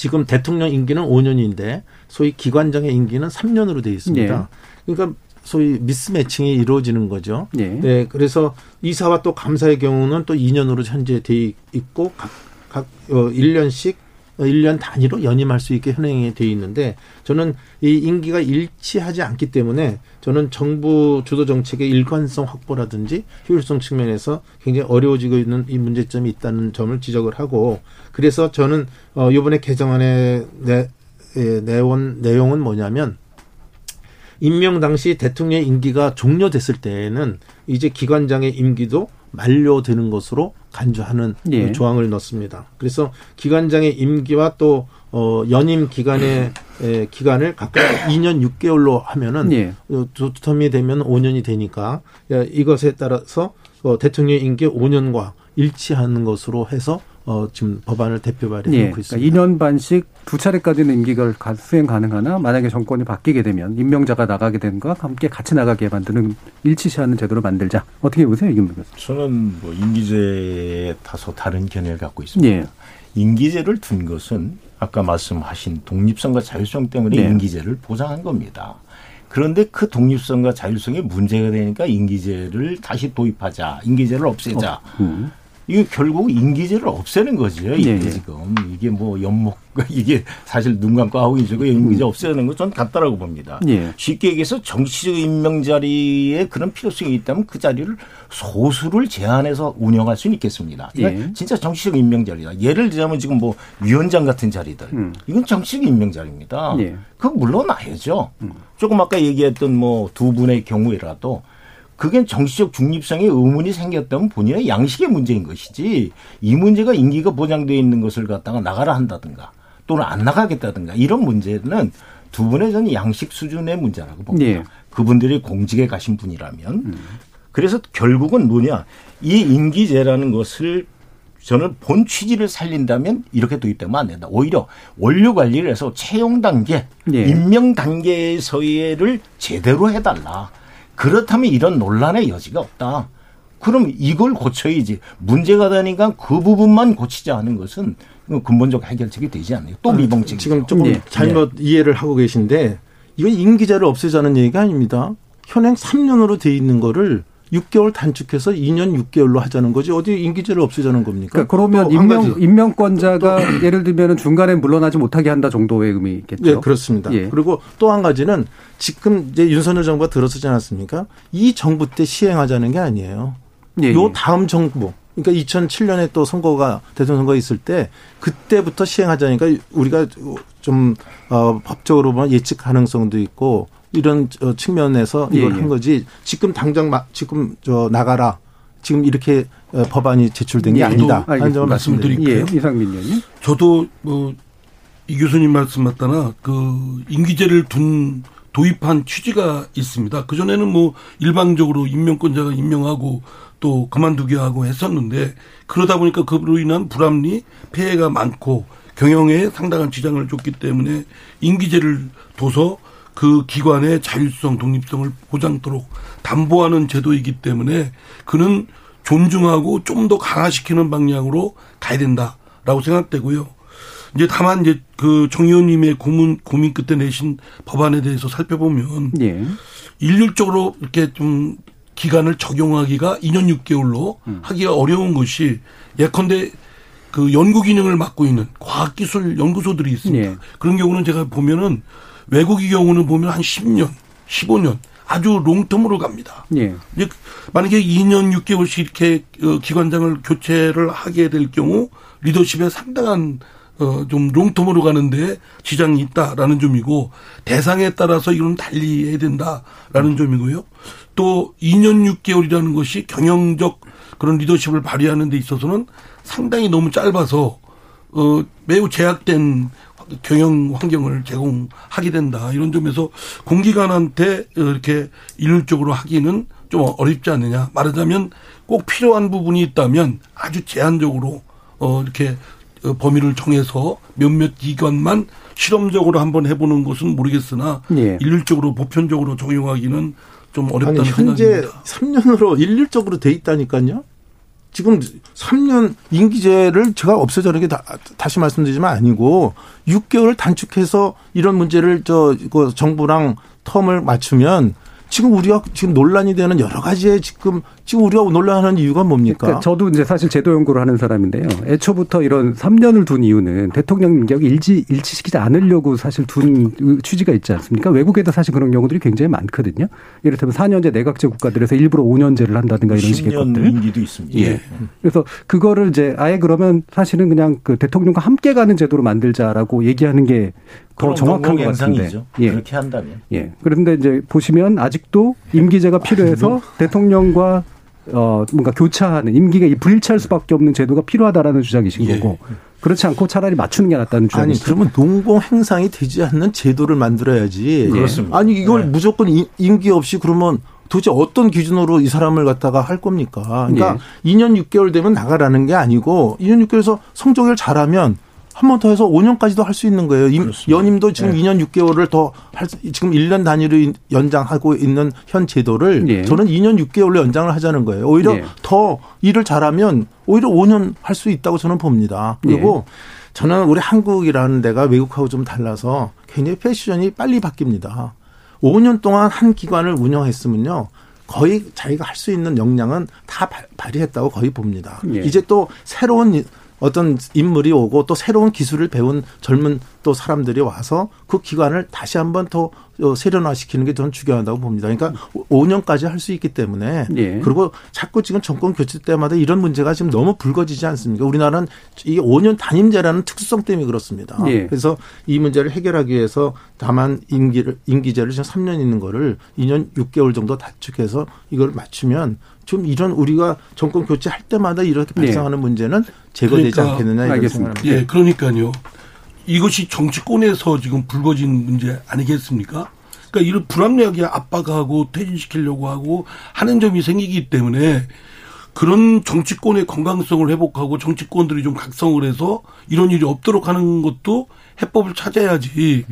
[SPEAKER 8] 지금 대통령 임기는 5년인데 소위 기관장의 임기는 3년으로 돼 있습니다.
[SPEAKER 2] 네.
[SPEAKER 8] 그러니까 소위 미스매칭이 이루어지는 거죠.
[SPEAKER 2] 네.
[SPEAKER 8] 네. 그래서 이사와 또 감사의 경우는 또 2년으로 현재 돼 있고 각, 각 어, 1년씩 1년 단위로 연임할 수 있게 현행이 돼 있는데 저는 이 임기가 일치하지 않기 때문에 저는 정부 주도 정책의 일관성 확보라든지 효율성 측면에서 굉장히 어려워지고 있는 이 문제점이 있다는 점을 지적을 하고 그래서 저는 어 이번에 개정안의 내, 예, 내원 내용은 뭐냐면 임명 당시 대통령의 임기가 종료됐을 때에는 이제 기관장의 임기도 만료되는 것으로 간주하는
[SPEAKER 2] 예.
[SPEAKER 8] 조항을 넣습니다. 그래서 기관장의 임기와 또 어, 연임 기간의 에, 기간을 각각 2년 6개월로 하면은
[SPEAKER 2] 예.
[SPEAKER 8] 어, 두 텀이 되면 5년이 되니까 야, 이것에 따라서 어, 대통령 임기 5년과 일치하는 것으로 해서 어, 지금 법안을 대표 발의해
[SPEAKER 2] 예,
[SPEAKER 8] 놓고
[SPEAKER 2] 그러니까
[SPEAKER 8] 있습니다.
[SPEAKER 2] 2년 반씩 두 차례까지는 임기가 가- 수행 가능하나 만약에 정권이 바뀌게 되면 임명자가 나가게 된 것과 함께 같이 나가게 만드는 일치시하는 제도를 만들자. 어떻게 보세요, 이김 교수?
[SPEAKER 9] 저는 뭐 임기제에 다소 다른 견해를 갖고 있습니다.
[SPEAKER 2] 예.
[SPEAKER 9] 임기제를 둔 것은 아까 말씀하신 독립성과 자율성 때문에
[SPEAKER 2] 네.
[SPEAKER 9] 임기제를 보장한 겁니다. 그런데 그 독립성과 자율성이 문제가 되니까 임기제를 다시 도입하자, 임기제를 없애자.
[SPEAKER 2] 음.
[SPEAKER 9] 이게 결국 임기제를 없애는 거죠. 이게
[SPEAKER 2] 네, 네.
[SPEAKER 9] 지금 이게 뭐 연목 이게 사실 눈 감고 하고 계시고 임기제 없애는 건 전 같다라고 봅니다.
[SPEAKER 2] 예.
[SPEAKER 9] 쉽게 얘기해서 정치적 임명 자리에 그런 필요성이 있다면 그 자리를 소수를 제한해서 운영할 수는 있겠습니다.
[SPEAKER 2] 예.
[SPEAKER 9] 진짜 정치적 임명 자리다. 예를 들자면 지금 뭐 위원장 같은 자리들
[SPEAKER 2] 음.
[SPEAKER 9] 이건 정치적 임명 자리입니다.
[SPEAKER 2] 예.
[SPEAKER 9] 그거 물러나야죠.
[SPEAKER 2] 음.
[SPEAKER 9] 조금 아까 얘기했던 뭐 두 분의 경우에라도 그게 정치적 중립성에 의문이 생겼다면 본인의 양식의 문제인 것이지 이 문제가 임기가 보장되어 있는 것을 갖다가 나가라 한다든가 또는 안 나가겠다든가 이런 문제는 두 분의 저는 양식 수준의 문제라고 봅니다.
[SPEAKER 2] 예.
[SPEAKER 9] 그분들이 공직에 가신 분이라면 그래서 결국은 뭐냐 이 임기제라는 것을 저는 본 취지를 살린다면 이렇게 도입되면 안 된다. 오히려 원료 관리를 해서 채용 단계,
[SPEAKER 2] 예.
[SPEAKER 9] 임명 단계에서의를 제대로 해달라. 그렇다면 이런 논란의 여지가 없다. 그럼 이걸 고쳐야지. 문제가 되니까 그 부분만 고치지 않은 것은 근본적 해결책이 되지 않아요. 또 미봉책이죠.
[SPEAKER 8] 지금 조금
[SPEAKER 2] 예.
[SPEAKER 8] 잘못 이해를 하고 계신데 이건 임기제를 없애자는 얘기가 아닙니다. 현행 3년으로 돼 있는 거를 6개월 단축해서 2년 6개월로 하자는 거지 어디 임기제를 없애자는 겁니까?
[SPEAKER 2] 그러니까 그러면 임명. 임명권자가 예를 들면 중간에 물러나지 못하게 한다 정도의 의미겠죠.
[SPEAKER 8] 네, 그렇습니다.
[SPEAKER 2] 예.
[SPEAKER 8] 그리고 또 한 가지는 지금 이제 윤석열 정부가 들어서지 않았습니까? 이 정부 때 시행하자는 게 아니에요.
[SPEAKER 2] 예,
[SPEAKER 8] 요
[SPEAKER 2] 예.
[SPEAKER 8] 다음 정부. 그러니까 2007년에 또 선거가 대통령 선거가 있을 때 그때부터 시행하자니까 우리가 좀 어, 법적으로 보면 예측 가능성도 있고 이런 어, 측면에서 이걸
[SPEAKER 2] 예, 예.
[SPEAKER 8] 한 거지. 지금 당장 막 지금 저 나가라. 지금 이렇게 어, 법안이 제출된 게
[SPEAKER 2] 예,
[SPEAKER 8] 아니다.
[SPEAKER 2] 또
[SPEAKER 8] 하는 점을
[SPEAKER 10] 말씀드릴게요.
[SPEAKER 2] 예, 이상민 의원님.
[SPEAKER 10] 저도 뭐 이 교수님 말씀 맞다나 그 임기제를 둔 도입한 취지가 있습니다. 그 전에는 뭐 일방적으로 임명권자가 임명하고 또 그만두게 하고 했었는데 그러다 보니까 그로 인한 불합리 폐해가 많고 경영에 상당한 지장을 줬기 때문에 임기제를 둬서 그 기관의 자율성, 독립성을 보장토록 담보하는 제도이기 때문에 그는 존중하고 좀 더 강화시키는 방향으로 가야 된다라고 생각되고요. 이제 다만 이제 그 정 의원님의 고민 고민 끝에 내신 법안에 대해서 살펴보면
[SPEAKER 2] 예.
[SPEAKER 10] 일률적으로 이렇게 좀 기간을 적용하기가 2년 6개월로 하기가 어려운 것이 예컨대 그 연구 기능을 맡고 있는 과학기술 연구소들이 있습니다.
[SPEAKER 2] 예.
[SPEAKER 10] 그런 경우는 제가 보면은 외국의 경우는 보면 한 10년, 15년 아주 롱텀으로 갑니다.
[SPEAKER 2] 예.
[SPEAKER 10] 이제 만약에 2년 6개월씩 이렇게 어, 기관장을 교체를 하게 될 경우 리더십에 상당한 어, 좀 롱텀으로 가는데 지장이 있다라는 점이고 대상에 따라서 이건 달리 해야 된다라는 점이고요. 또 2년 6개월이라는 것이 경영적 그런 리더십을 발휘하는 데 있어서는 상당히 너무 짧아서 어, 매우 제약된 경영 환경을 제공하게 된다. 이런 점에서 공기관한테 이렇게 일률적으로 하기는 좀 어렵지 않느냐. 말하자면 꼭 필요한 부분이 있다면 아주 제한적으로 어, 이렇게 어, 범위를 정해서 몇몇 기관만 실험적으로 한번 해보는 것은 모르겠으나
[SPEAKER 2] 예.
[SPEAKER 10] 일률적으로 보편적으로 적용하기는 좀 어렵다는
[SPEAKER 8] 아니 현재
[SPEAKER 10] 생각입니다.
[SPEAKER 8] 3년으로 일률적으로 돼 있다니까요. 지금 3년 임기제를 제가 없애자는 게 다, 다시 말씀드리지만 아니고 6개월 단축해서 이런 문제를 저, 그 정부랑 텀을 맞추면 지금 우리가 지금 논란이 되는 여러 가지의 지금 지금 우리가 논란하는 이유가 뭡니까?
[SPEAKER 2] 그러니까 저도 이제 사실 제도 연구를 하는 사람인데요. 애초부터 이런 3년을 둔 이유는 대통령 임기하고 일치 일치시키지 않으려고 사실 둔 취지가 있지 않습니까? 외국에도 사실 그런 경우들이 굉장히 많거든요. 이를테면 4년제 내각제 국가들에서 일부러 5년제를 한다든가 이런 식의 것들.
[SPEAKER 9] 임기도 있습니다.
[SPEAKER 2] 예. 그래서 그거를 이제 아예 그러면 사실은 그냥 그 대통령과 함께 가는 제도로 만들자라고 얘기하는 게더 정확한 것 같은데.
[SPEAKER 9] 예. 그렇게 한다면.
[SPEAKER 2] 예. 그런데 이제 보시면 아직도 임기제가 필요해서 대통령과 어 뭔가 교차하는 임기가 불일치할 수밖에 없는 제도가 필요하다라는 주장이신
[SPEAKER 8] 예.
[SPEAKER 2] 거고 그렇지 않고 차라리 맞추는 게 낫다는
[SPEAKER 8] 아니
[SPEAKER 2] 주장이시죠.
[SPEAKER 8] 그러면 농공 행상이 되지 않는 제도를 만들어야지.
[SPEAKER 2] 그렇습니다.
[SPEAKER 8] 아니 이걸 무조건 임- 임기 없이 그러면 도대체 어떤 기준으로 이 사람을 갖다가 할 겁니까? 그러니까 2년 6개월 되면 나가라는 게 아니고 2년 6개월에서 성적을 잘하면 한 번 더 해서 5년까지도 할 수 있는 거예요. 임- 연임도 지금 2년 6개월을 더 할 지금 1년 단위로 인- 연장하고 있는 현 제도를
[SPEAKER 2] 예.
[SPEAKER 8] 저는 2년 6개월로 연장을 하자는 거예요. 오히려
[SPEAKER 2] 예.
[SPEAKER 8] 더 일을 잘하면 오히려 5년 할 수 있다고 저는 봅니다. 그리고 저는 우리 한국이라는 데가 외국하고 좀 달라서 굉장히 패션이 빨리 바뀝니다. 5년 동안 한 기관을 운영했으면요. 거의 자기가 할 수 있는 역량은 다 발- 발휘했다고 거의 봅니다.
[SPEAKER 2] 예.
[SPEAKER 8] 이제 또 새로운 이- 어떤 인물이 오고 또 새로운 기술을 배운 젊은 또 사람들이 와서 그 기관을 다시 한번 더 어, 세련화시키는 게 저는 중요하다고 봅니다. 그러니까 5년까지 할 수 있기 때문에
[SPEAKER 2] 예.
[SPEAKER 8] 그리고 자꾸 지금 정권 교체 때마다 이런 문제가 지금 너무 불거지지 않습니까? 우리나라는 이 5년 단임제라는 특수성 때문에 그렇습니다.
[SPEAKER 2] 예.
[SPEAKER 8] 그래서 이 문제를 해결하기 위해서 다만 임기를 임기제를 지금 3년 있는 거를 2년 6개월 정도 단축해서 이걸 맞추면 좀 이런 우리가 정권 교체할 때마다 이렇게
[SPEAKER 10] 네.
[SPEAKER 8] 발생하는 문제는 제거되지
[SPEAKER 10] 그러니까
[SPEAKER 8] 않겠느냐 이런 생각합니다.
[SPEAKER 10] 예, 그러니까요. 이것이 정치권에서 지금 불거진 문제 아니겠습니까? 그러니까 이런 불합리하게 압박하고 퇴진시키려고 하고 하는 점이 생기기 때문에 그런 정치권의 건강성을 회복하고 정치권들이 좀 각성을 해서 이런 일이 없도록 하는 것도 해법을 찾아야지.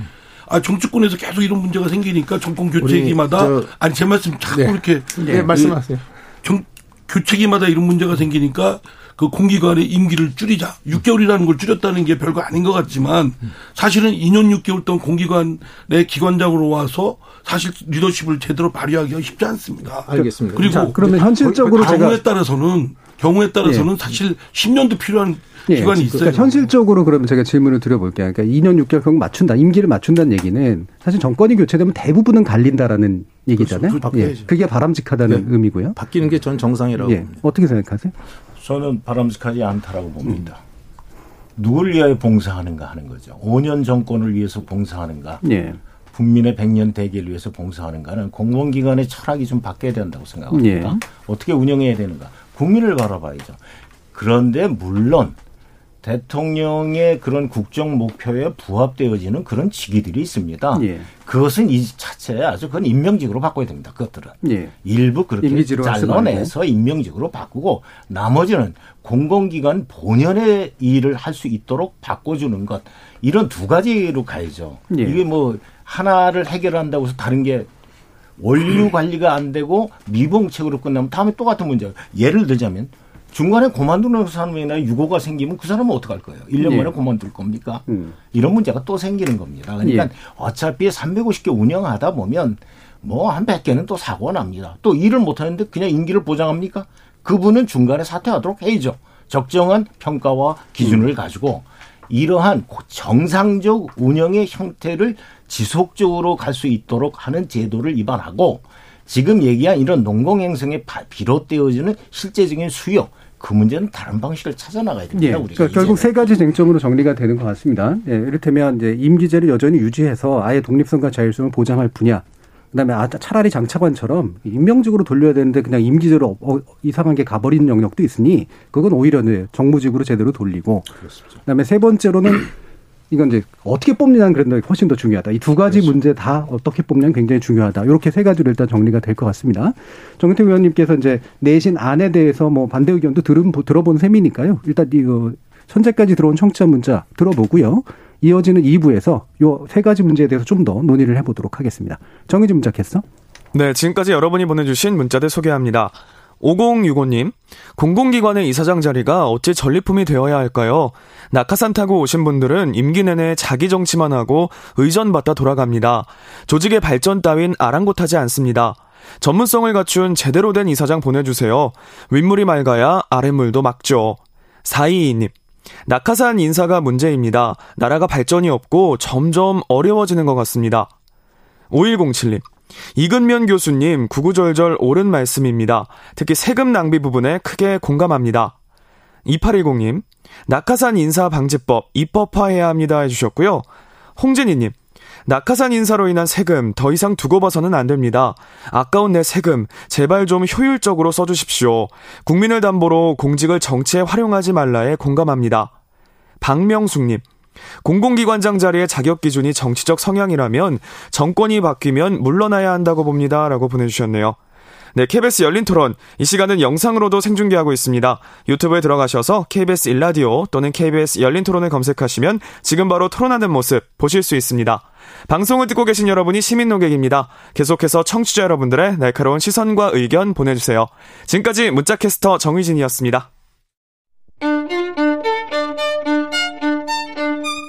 [SPEAKER 10] 아 정치권에서 계속 이런 문제가 생기니까 정권 교체기마다
[SPEAKER 8] 저-
[SPEAKER 10] 아니 제 말씀 자꾸
[SPEAKER 8] 네.
[SPEAKER 10] 이렇게
[SPEAKER 8] 네, 말씀하세요.
[SPEAKER 10] 정, 교체기마다 이런 문제가 생기니까 그 공기관의 임기를 줄이자. 6개월이라는 걸 줄였다는 게 별거 아닌 것 같지만 사실은 2년 6개월 동안 공기관의 기관장으로 와서 사실 리더십을 제대로 발휘하기가 쉽지 않습니다.
[SPEAKER 8] 알겠습니다.
[SPEAKER 10] 그리고
[SPEAKER 2] 자, 그러면 현실적으로
[SPEAKER 10] 경우에
[SPEAKER 2] 제가-
[SPEAKER 10] 따라서는 경우에 따라서는
[SPEAKER 2] 예.
[SPEAKER 10] 사실 10년도 필요한
[SPEAKER 2] 예,
[SPEAKER 10] 기간이 있어요.
[SPEAKER 2] 그러니까 현실적으로 그러면 제가 질문을 드려볼게요. 그러니까 2년 6개월 결국 맞춘다, 임기를 맞춘다는 얘기는 사실 정권이 교체되면 대부분은 갈린다라는 얘기잖아요.
[SPEAKER 8] 그렇죠. 그걸
[SPEAKER 2] 예. 그게 바람직하다는
[SPEAKER 8] 네.
[SPEAKER 2] 의미고요.
[SPEAKER 8] 바뀌는 게 전 정상이라고
[SPEAKER 2] 예,
[SPEAKER 8] 봅니다.
[SPEAKER 2] 어떻게 생각하세요?
[SPEAKER 9] 저는 바람직하지 않다라고 봅니다. 누굴 위하여 봉사하는가 하는 거죠. 5년 정권을 위해서 봉사하는가.
[SPEAKER 2] 예.
[SPEAKER 9] 국민의 100년 대계를 위해서 봉사하는가는 공공기관의 철학이 좀 바뀌어야 된다고 생각합니다.
[SPEAKER 2] 예.
[SPEAKER 9] 어떻게 운영해야 되는가. 국민을 바라봐야죠. 그런데 물론 대통령의 그런 국정 목표에 부합되어지는 그런 직위들이 있습니다.
[SPEAKER 2] 예.
[SPEAKER 9] 그것은 이 자체에 아주 그건 임명직으로 바꿔야 됩니다. 그것들은.
[SPEAKER 2] 예.
[SPEAKER 9] 일부 그렇게 잘라내서 임명직으로 바꾸고 나머지는 공공기관 본연의 일을 할 수 있도록 바꿔주는 것 이런 두 가지로 가야죠.
[SPEAKER 2] 예.
[SPEAKER 9] 이게 뭐 하나를 해결한다고 해서 다른 게 원류 관리가 안 되고 미봉책으로 끝나면 다음에 똑같은 문제가 예를 들자면 중간에 그만두는 사람이나 유고가 생기면 그 사람은 어떡할 거예요? 1년
[SPEAKER 2] 예.
[SPEAKER 9] 만에 그만둘 겁니까?
[SPEAKER 2] 음.
[SPEAKER 9] 이런 문제가 또 생기는 겁니다. 그러니까
[SPEAKER 2] 예.
[SPEAKER 9] 어차피 350개 운영하다 보면 뭐 한 100개는 또 사고가 납니다. 또 일을 못 하는데 그냥 임기를 보장합니까? 그분은 중간에 사퇴하도록 해야죠. 적정한 평가와 기준을 가지고 이러한 정상적 운영의 형태를 지속적으로 갈 수 있도록 하는 제도를 입안하고 지금 얘기한 이런 농공행성에 바- 비롯되어지는 실제적인 수요 그 문제는 다른 방식을 찾아 나가야 됩니다.
[SPEAKER 2] 예.
[SPEAKER 9] 우리가
[SPEAKER 2] 그러니까 결국. 세 가지 쟁점으로 정리가 되는 것 같습니다. 예, 이를테면 이제 임기제를 여전히 유지해서 아예 독립성과 자율성을 보장할 분야. 그다음에 아, 차라리 장차관처럼 임명직으로 돌려야 되는데 그냥 임기제로 어, 어, 이상한 게 가버리는 영역도 있으니 그건 오히려 네, 정무직으로 제대로 돌리고. 그다음에 세 번째로는 이건 이제 어떻게 뽑느냐는 그런데 훨씬 더 중요하다. 이 두 가지 문제 다 어떻게 뽑냐는 굉장히 중요하다. 이렇게 세 가지로 일단 정리가 될 것 같습니다. 정은택 의원님께서 이제 내신 안에 대해서 뭐 반대 의견도 들은, 들어본 셈이니까요. 일단 이거 현재까지 들어온 청취자 문자 들어보고요. 이어지는 2부에서 요 세 가지 문제에 대해서 좀 더 논의를 해보도록 하겠습니다. 정의진 문자 캐스터.
[SPEAKER 11] 네, 지금까지 여러분이 보내주신 문자들 소개합니다. 5065님, 공공기관의 이사장 자리가 어찌 전리품이 되어야 할까요? 낙하산 타고 오신 분들은 임기 내내 자기 정치만 하고 의전 받다 돌아갑니다. 조직의 발전 따윈 아랑곳하지 않습니다. 전문성을 갖춘 제대로 된 이사장 보내주세요. 윗물이 맑아야 아랫물도 막죠. 422님, 낙하산 인사가 문제입니다. 나라가 발전이 없고 점점 어려워지는 것 같습니다. 5107님, 이근면 교수님 구구절절 옳은 말씀입니다. 특히 세금 낭비 부분에 크게 공감합니다. 2810님, 낙하산 인사 방지법 입법화해야 합니다 해주셨고요. 홍진희님, 낙하산 인사로 인한 세금 더 이상 두고 봐서는 안 됩니다. 아까운 내 세금 제발 좀 효율적으로 써주십시오. 국민을 담보로 공직을 정치에 활용하지 말라에 공감합니다. 박명숙님, 공공기관장 자리의 자격 기준이 정치적 성향이라면 정권이 바뀌면 물러나야 한다고 봅니다. 라고 보내주셨네요. 네, KBS 열린 토론. 이 시간은 영상으로도 생중계하고 있습니다. 유튜브에 들어가셔서 KBS 일라디오 또는 KBS 열린 토론을 검색하시면 지금 바로 토론하는 모습 보실 수 있습니다. 방송을 듣고 계신 여러분이 시민 노객입니다. 계속해서 청취자 여러분들의 날카로운 시선과 의견 보내주세요. 지금까지 문자캐스터 정의진이었습니다.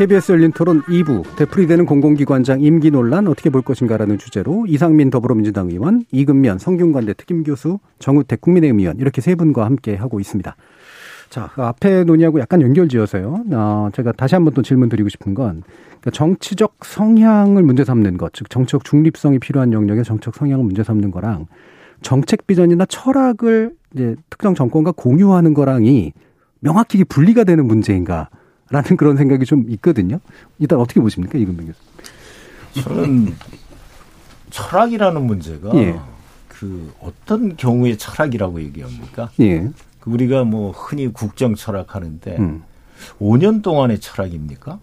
[SPEAKER 2] KBS 열린 토론 2부 되풀이되는 공공기관장 임기 논란 어떻게 볼 것인가라는 주제로 이상민 더불어민주당 의원, 이근면 성균관대 특임교수, 정우택 국민의힘 의원 이렇게 세 분과 함께 하고 있습니다. 자, 그 앞에 논의하고 약간 연결지어서요. 어, 제가 다시 한번 또 질문 드리고 싶은 건 그러니까 정치적 성향을 문제 삼는 것, 즉 정치적 중립성이 필요한 영역의 정치적 성향을 문제 삼는 거랑 정책 비전이나 철학을 이제 특정 정권과 공유하는 거랑이 명확히 분리가 되는 문제인가? 라는 그런 생각이 좀 있거든요. 일단 어떻게 보십니까, 이근명 교수님?
[SPEAKER 9] 저는 철학이라는 문제가 예. 그 어떤 경우에 철학이라고 얘기합니까? 예. 그 우리가 뭐 흔히 국정 철학 하는데 음. 5년 동안의 철학입니까?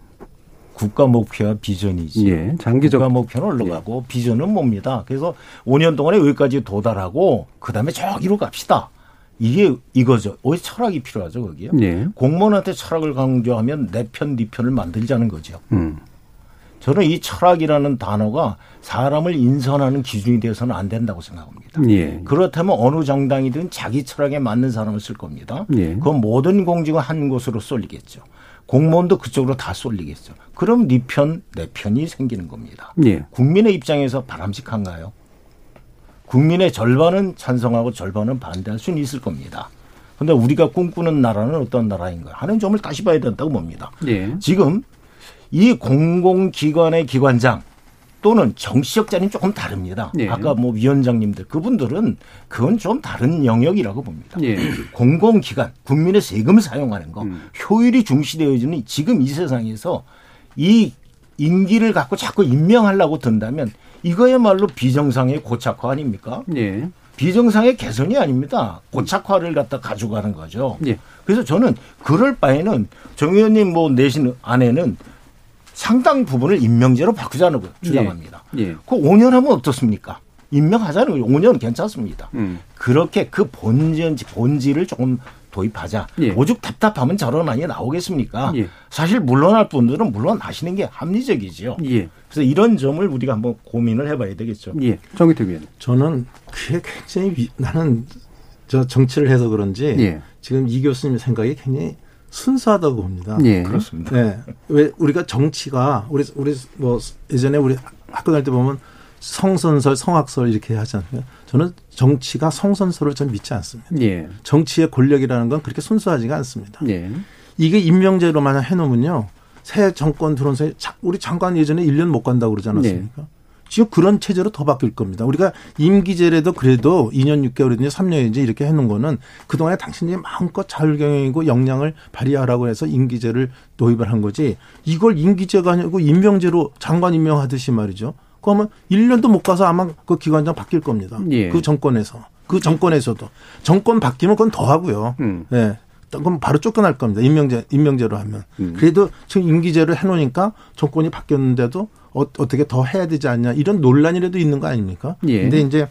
[SPEAKER 9] 국가 목표와 비전이지. 예, 장기적 국가 목표는 올라가고 예. 비전은 뭡니다. 그래서 5년 동안에 여기까지 도달하고 그다음에 저기로 갑시다. 이게 이거죠. 왜 철학이 필요하죠, 거기요? 예. 공무원한테 철학을 강조하면 내 편, 네 편을 만들자는 거죠. 음. 저는 이 철학이라는 단어가 사람을 인선하는 기준이 되어서는 안 된다고 생각합니다. 예. 그렇다면 어느 정당이든 자기 철학에 맞는 사람을 쓸 겁니다. 예. 그건 모든 공직은 한 곳으로 쏠리겠죠. 공무원도 그쪽으로 다 쏠리겠죠. 그럼 네 편, 내 편이 생기는 겁니다. 예. 국민의 입장에서 바람직한가요? 국민의 절반은 찬성하고 절반은 반대할 수는 있을 겁니다. 그런데 우리가 꿈꾸는 나라는 어떤 나라인가 하는 점을 다시 봐야 된다고 봅니다. 예. 지금 이 공공기관의 기관장 또는 정치적 자는 조금 다릅니다. 예. 아까 뭐 위원장님들 그분들은 그건 좀 다른 영역이라고 봅니다. 예. 공공기관 국민의 세금을 사용하는 거 음. 효율이 중시되어지는 지금 이 세상에서 이 임기를 갖고 자꾸 임명하려고 든다면 이거야말로 비정상의 고착화 아닙니까? 예. 비정상의 개선이 아닙니다. 고착화를 갖다 가져가는 거죠. 예. 그래서 저는 그럴 바에는 정 의원님 뭐 내신 안에는 상당 부분을 임명제로 바꾸자는 거 주장합니다. 예. 예. 그 5년 하면 어떻습니까? 임명하자는 거죠. 5년 괜찮습니다. 음. 그렇게 그 본질, 본질을 조금 도입하자. 예. 오죽 답답하면 저런 안이 나오겠습니까? 예. 사실 물러날 분들은 물러나시는 게 합리적이지요. 예. 그래서 이런 점을 우리가 한번 고민을 해봐야 되겠죠.
[SPEAKER 2] 예. 정의택 의원.
[SPEAKER 8] 저는 그게 굉장히 위, 나는 저 정치를 해서 그런지 예. 지금 이 교수님 생각이 굉장히 순수하다고 봅니다.
[SPEAKER 9] 예. 그렇습니다. 네.
[SPEAKER 8] 왜 우리가 정치가 우리 우리 뭐 예전에 우리 학교 다닐 때 보면 성선설, 성악설 이렇게 하지 않나요? 저는 정치가 성선설을 전 믿지 않습니다. 예. 정치의 권력이라는 건 그렇게 순수하지가 않습니다. 예. 이게 임명제로만 해놓으면요. 새 정권 들어온 새 우리 장관 예전에 1년 못 간다고 그러지 않았습니까? 예. 지금 그런 체제로 더 바뀔 겁니다. 우리가 임기제라도 그래도 2년 6개월이든지 3년이든지 이렇게 해놓은 거는 그동안에 당신이 마음껏 자율경영이고 역량을 발휘하라고 해서 임기제를 도입을 한 거지 이걸 임기제가 아니고 임명제로 장관 임명하듯이 말이죠. 그러면 1년도 못 가서 아마 그 기관장 바뀔 겁니다.
[SPEAKER 2] 예.
[SPEAKER 8] 그 정권에서. 그 정권에서도. 정권 바뀌면 그건 더 하고요.
[SPEAKER 2] 음.
[SPEAKER 8] 예. 그럼 바로 쫓겨날 겁니다. 임명제, 임명제로 하면.
[SPEAKER 2] 음.
[SPEAKER 8] 그래도 지금 임기제를 해놓으니까 정권이 바뀌었는데도 어, 어떻게 더 해야 되지 않냐 이런 논란이라도 있는 거 아닙니까?
[SPEAKER 2] 예.
[SPEAKER 8] 근데 이제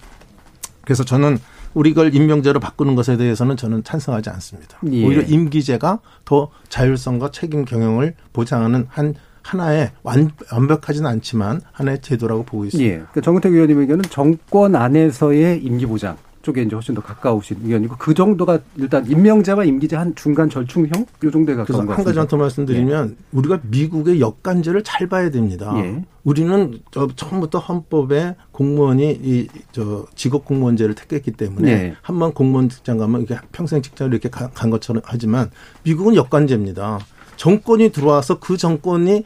[SPEAKER 8] 그래서 저는 우리 걸 임명제로 바꾸는 것에 대해서는 저는 찬성하지 않습니다.
[SPEAKER 2] 예.
[SPEAKER 8] 오히려 임기제가 더 자율성과 책임 경영을 보장하는 한 하나의 완, 완벽하지는 않지만 하나의 제도라고 보고 있습니다.
[SPEAKER 2] 예. 그 정우택 의원님 의견은 정권 안에서의 임기 보장 쪽에 이제 훨씬 더 가까우신 의견이고 그 정도가 일단 임명제와 임기제 한 중간 절충형 요 정도에 가까운
[SPEAKER 8] 것한 가지
[SPEAKER 2] 같습니다.
[SPEAKER 8] 더 말씀드리면 우리가 미국의 역관제를 잘 봐야 됩니다.
[SPEAKER 2] 예.
[SPEAKER 8] 우리는 저 처음부터 헌법에 공무원이 이 저 직업 공무원제를 택했기 때문에
[SPEAKER 2] 예.
[SPEAKER 8] 한번 공무원 직장 가면 이게 평생 직장을 이렇게 가- 간 것처럼 하지만 미국은 역관제입니다. 정권이 들어와서 그 정권이 음,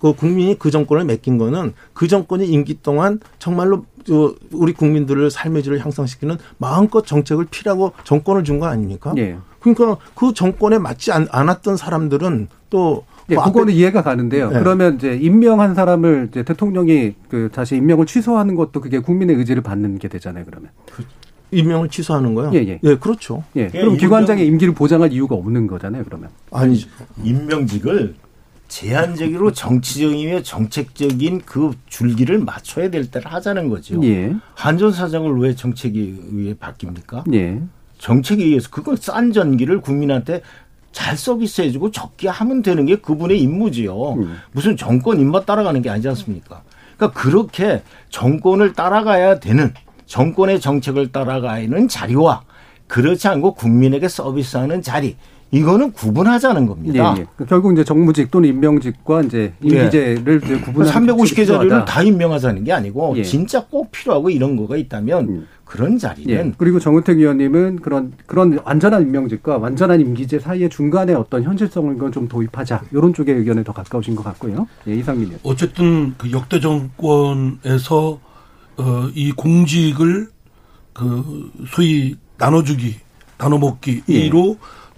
[SPEAKER 8] 그 국민이 그 정권을 맡긴 거는 그 정권이 임기 동안 정말로 저 우리 국민들을 삶의 질을 향상시키는 마음껏 정책을 피라고 정권을 준 거 아닙니까?
[SPEAKER 2] 예.
[SPEAKER 8] 그러니까 그 정권에 맞지 않, 않았던 사람들은 또
[SPEAKER 2] 예,
[SPEAKER 8] 뭐
[SPEAKER 2] 그거는
[SPEAKER 8] 앞에-
[SPEAKER 2] 이해가 가는데요.
[SPEAKER 8] 네.
[SPEAKER 2] 그러면 이제 임명한 사람을 이제 대통령이 그 다시 임명을 취소하는 것도 그게 국민의 의지를 받는 게 되잖아요. 그러면.
[SPEAKER 8] 임명을 취소하는 거요?
[SPEAKER 2] 예, 예.
[SPEAKER 8] 그렇죠.
[SPEAKER 2] 예. 그럼 기관장의 임기를 보장할 이유가 없는 거잖아요. 그러면.
[SPEAKER 8] 아니죠.
[SPEAKER 9] 임명직을 제한적으로 정치적이며 정책적인 그 줄기를 맞춰야 될 때를 하자는 거죠.
[SPEAKER 2] 예.
[SPEAKER 9] 한전 사장을 왜 정책에 의해 바뀝니까?
[SPEAKER 2] 예.
[SPEAKER 9] 정책에 의해서 그건 싼 전기를 국민한테 잘 서비스해주고 적게 하면 되는 게 그분의 임무지요.
[SPEAKER 2] 음.
[SPEAKER 9] 무슨 정권 입맛 따라가는 게 아니지 않습니까? 그러니까 그렇게 정권을 따라가야 되는 정권의 정책을 따라가는 자리와 그렇지 않고 국민에게 서비스하는 자리 이거는 구분하자는
[SPEAKER 2] 예,
[SPEAKER 9] 겁니다.
[SPEAKER 2] 예. 그 결국 이제 정무직 또는 임명직과 이제 임기제를 이제 구분하는
[SPEAKER 9] 350개
[SPEAKER 2] 필요하다.
[SPEAKER 9] 자리를 다 임명하자는 게 아니고
[SPEAKER 2] 예.
[SPEAKER 9] 진짜 꼭 필요하고 이런 거가 있다면 그런 자리는
[SPEAKER 2] 예. 그리고 정우택 의원님은 그런 그런 완전한 임명직과 완전한 임기제 사이의 중간에 어떤 현실성을 건좀 도입하자 이런 쪽의 의견에 더 가까우신 것 같고요. 예, 이상민 의원.
[SPEAKER 10] 어쨌든 그 역대 정권에서 어, 이 공직을 그 소위 나눠주기, 나눠먹기로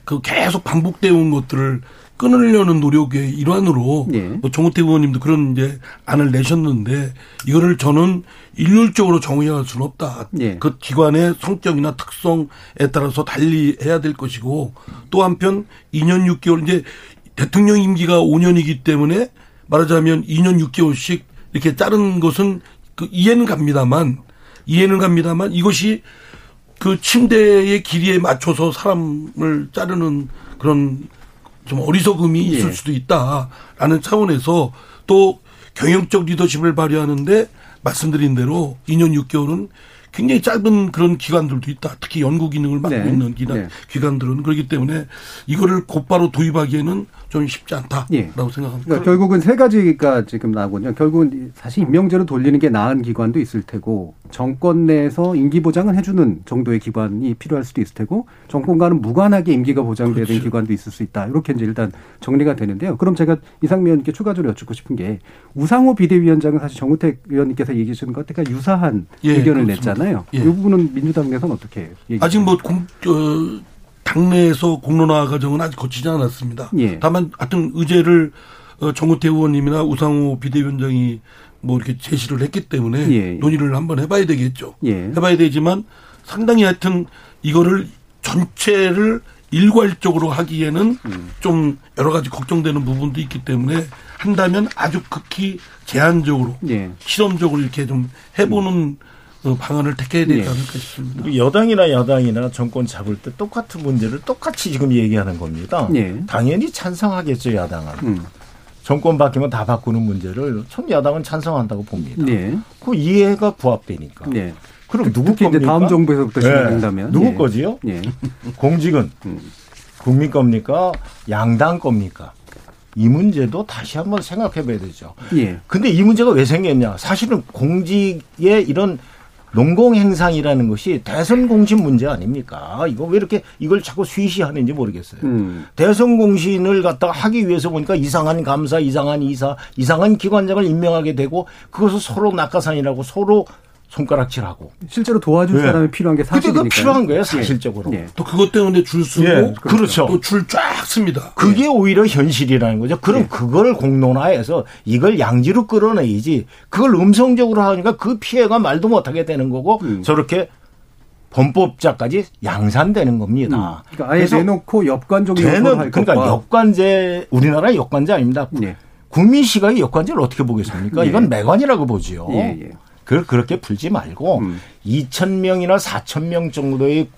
[SPEAKER 10] 그 계속 반복되어 온 것들을 끊으려는 노력의 일환으로
[SPEAKER 2] 예.
[SPEAKER 10] 뭐 정우택 의원님도 그런 이제 안을 내셨는데 이거를 저는 일률적으로 정의할 수는 없다.
[SPEAKER 2] 예.
[SPEAKER 10] 그 기관의 성격이나 특성에 따라서 달리 해야 될 것이고 또 한편 2년 6개월 이제 대통령 임기가 5년이기 때문에 말하자면 2년 6개월씩 이렇게 자른 것은 그 이해는 갑니다만 이해는 갑니다만 이것이 그 침대의 길이에 맞춰서 사람을 자르는 그런 좀 어리석음이 있을
[SPEAKER 2] 예.
[SPEAKER 10] 수도 있다라는 차원에서 또 경영적 리더십을 발휘하는데 말씀드린 대로 2년 6개월은 굉장히 짧은 그런 기관들도 있다. 특히 연구 기능을 맡고
[SPEAKER 2] 네.
[SPEAKER 10] 있는 기관,
[SPEAKER 2] 네.
[SPEAKER 10] 기관들은 그렇기 때문에 이거를 곧바로 도입하기에는 좀 쉽지 않다라고
[SPEAKER 2] 예.
[SPEAKER 10] 생각합니다.
[SPEAKER 2] 그러니까 결국은 세 가지가 지금 나오거든요. 결국은 사실 임명제로 돌리는 게 나은 기관도 있을 테고 정권 내에서 임기 보장을 해주는 정도의 기관이 필요할 수도 있을 테고 정권과는 무관하게 임기가 보장되는
[SPEAKER 10] 그렇죠.
[SPEAKER 2] 기관도 있을 수 있다. 이렇게 이제 일단 정리가 되는데요. 그럼 제가 이상미 의원님께 추가적으로 여쭙고 싶은 게 우상호 비대위원장은 사실 정우택 의원님께서 얘기해 주신 것과 유사한
[SPEAKER 10] 예,
[SPEAKER 2] 의견을
[SPEAKER 10] 그렇습니다.
[SPEAKER 2] 냈잖아요.
[SPEAKER 10] 예.
[SPEAKER 2] 이 부분은 민주당 내에서는 어떻게 얘기?
[SPEAKER 10] 아직 뭐 공, 어, 당내에서 공론화 과정은 아직 거치지 않았습니다.
[SPEAKER 2] 예.
[SPEAKER 10] 다만 하여튼 의제를 어, 정우태 의원님이나 우상호 비대위원장이 뭐 이렇게 제시를 했기 때문에
[SPEAKER 2] 예.
[SPEAKER 10] 논의를 한번 해봐야 되겠죠.
[SPEAKER 2] 예.
[SPEAKER 10] 해봐야 되지만 상당히 하여튼 이거를 전체를 일괄적으로 하기에는
[SPEAKER 2] 음.
[SPEAKER 10] 좀 여러 가지 걱정되는 부분도 있기 때문에 한다면 아주 극히 제한적으로
[SPEAKER 2] 예.
[SPEAKER 10] 실험적으로 이렇게 좀 해보는 어, 방안을 택해야 되지
[SPEAKER 9] 예.
[SPEAKER 10] 않을까 싶습니다.
[SPEAKER 9] 여당이나 야당이나 정권 잡을 때 똑같은 문제를 똑같이 지금 얘기하는 겁니다.
[SPEAKER 2] 예.
[SPEAKER 9] 당연히 찬성하겠죠 야당은.
[SPEAKER 2] 음.
[SPEAKER 9] 정권 바뀌면 다 바꾸는 문제를 전 야당은 찬성한다고 봅니다.
[SPEAKER 2] 네.
[SPEAKER 9] 그 이해가 부합되니까.
[SPEAKER 2] 네.
[SPEAKER 9] 그럼 누구 겁니까?
[SPEAKER 2] 다음 정부에서부터
[SPEAKER 9] 네.
[SPEAKER 2] 시작된다면
[SPEAKER 9] 누구
[SPEAKER 2] 예.
[SPEAKER 9] 거지요?
[SPEAKER 2] 예.
[SPEAKER 9] 공직은 국민 겁니까? 양당 겁니까? 이 문제도 다시 한번 생각해 봐야 되죠.
[SPEAKER 2] 예.
[SPEAKER 9] 근데 이 문제가 왜 생겼냐? 사실은 공직의 이런 농공행상이라는 것이 대선 공신 문제 아닙니까? 이거 왜 이렇게 이걸 자꾸 수시하는지 모르겠어요.
[SPEAKER 2] 음.
[SPEAKER 9] 대선 공신을 갖다가 하기 위해서 보니까 이상한 감사, 이상한 이사, 이상한 기관장을 임명하게 되고 그것을 서로 낙하산이라고 서로 손가락질하고
[SPEAKER 2] 실제로 도와줄
[SPEAKER 9] 네.
[SPEAKER 2] 사람이 필요한 게 사실이니까.
[SPEAKER 9] 그게 필요한 거예요, 사실적으로.
[SPEAKER 2] 예.
[SPEAKER 10] 또 그것 때문에 줄 쓰고
[SPEAKER 9] 예, 그렇죠.
[SPEAKER 10] 또 줄 쫙 씁니다.
[SPEAKER 9] 그게 오히려 현실이라는 거죠. 그럼
[SPEAKER 2] 예.
[SPEAKER 9] 그걸 공론화해서 이걸 양지로 끌어내야지. 그걸 음성적으로 하니까 그 피해가 말도 못하게 되는 거고
[SPEAKER 2] 음.
[SPEAKER 9] 저렇게 범법자까지 양산되는 겁니다.
[SPEAKER 2] 그러니까 아예
[SPEAKER 9] 그래서
[SPEAKER 2] 내놓고 역관적 요소를
[SPEAKER 9] 되는
[SPEAKER 2] 할
[SPEAKER 9] 그러니까
[SPEAKER 2] 것과
[SPEAKER 9] 역관제 우리나라 역관제 아닙니다.
[SPEAKER 2] 예.
[SPEAKER 9] 국민 시각의 역관제를 어떻게 보겠습니까?
[SPEAKER 2] 예.
[SPEAKER 9] 이건 매관이라고 보지요.
[SPEAKER 2] 예, 예.
[SPEAKER 9] 그걸 그렇게 풀지 말고
[SPEAKER 2] 음.
[SPEAKER 9] 2천 명이나 4천 명 정도의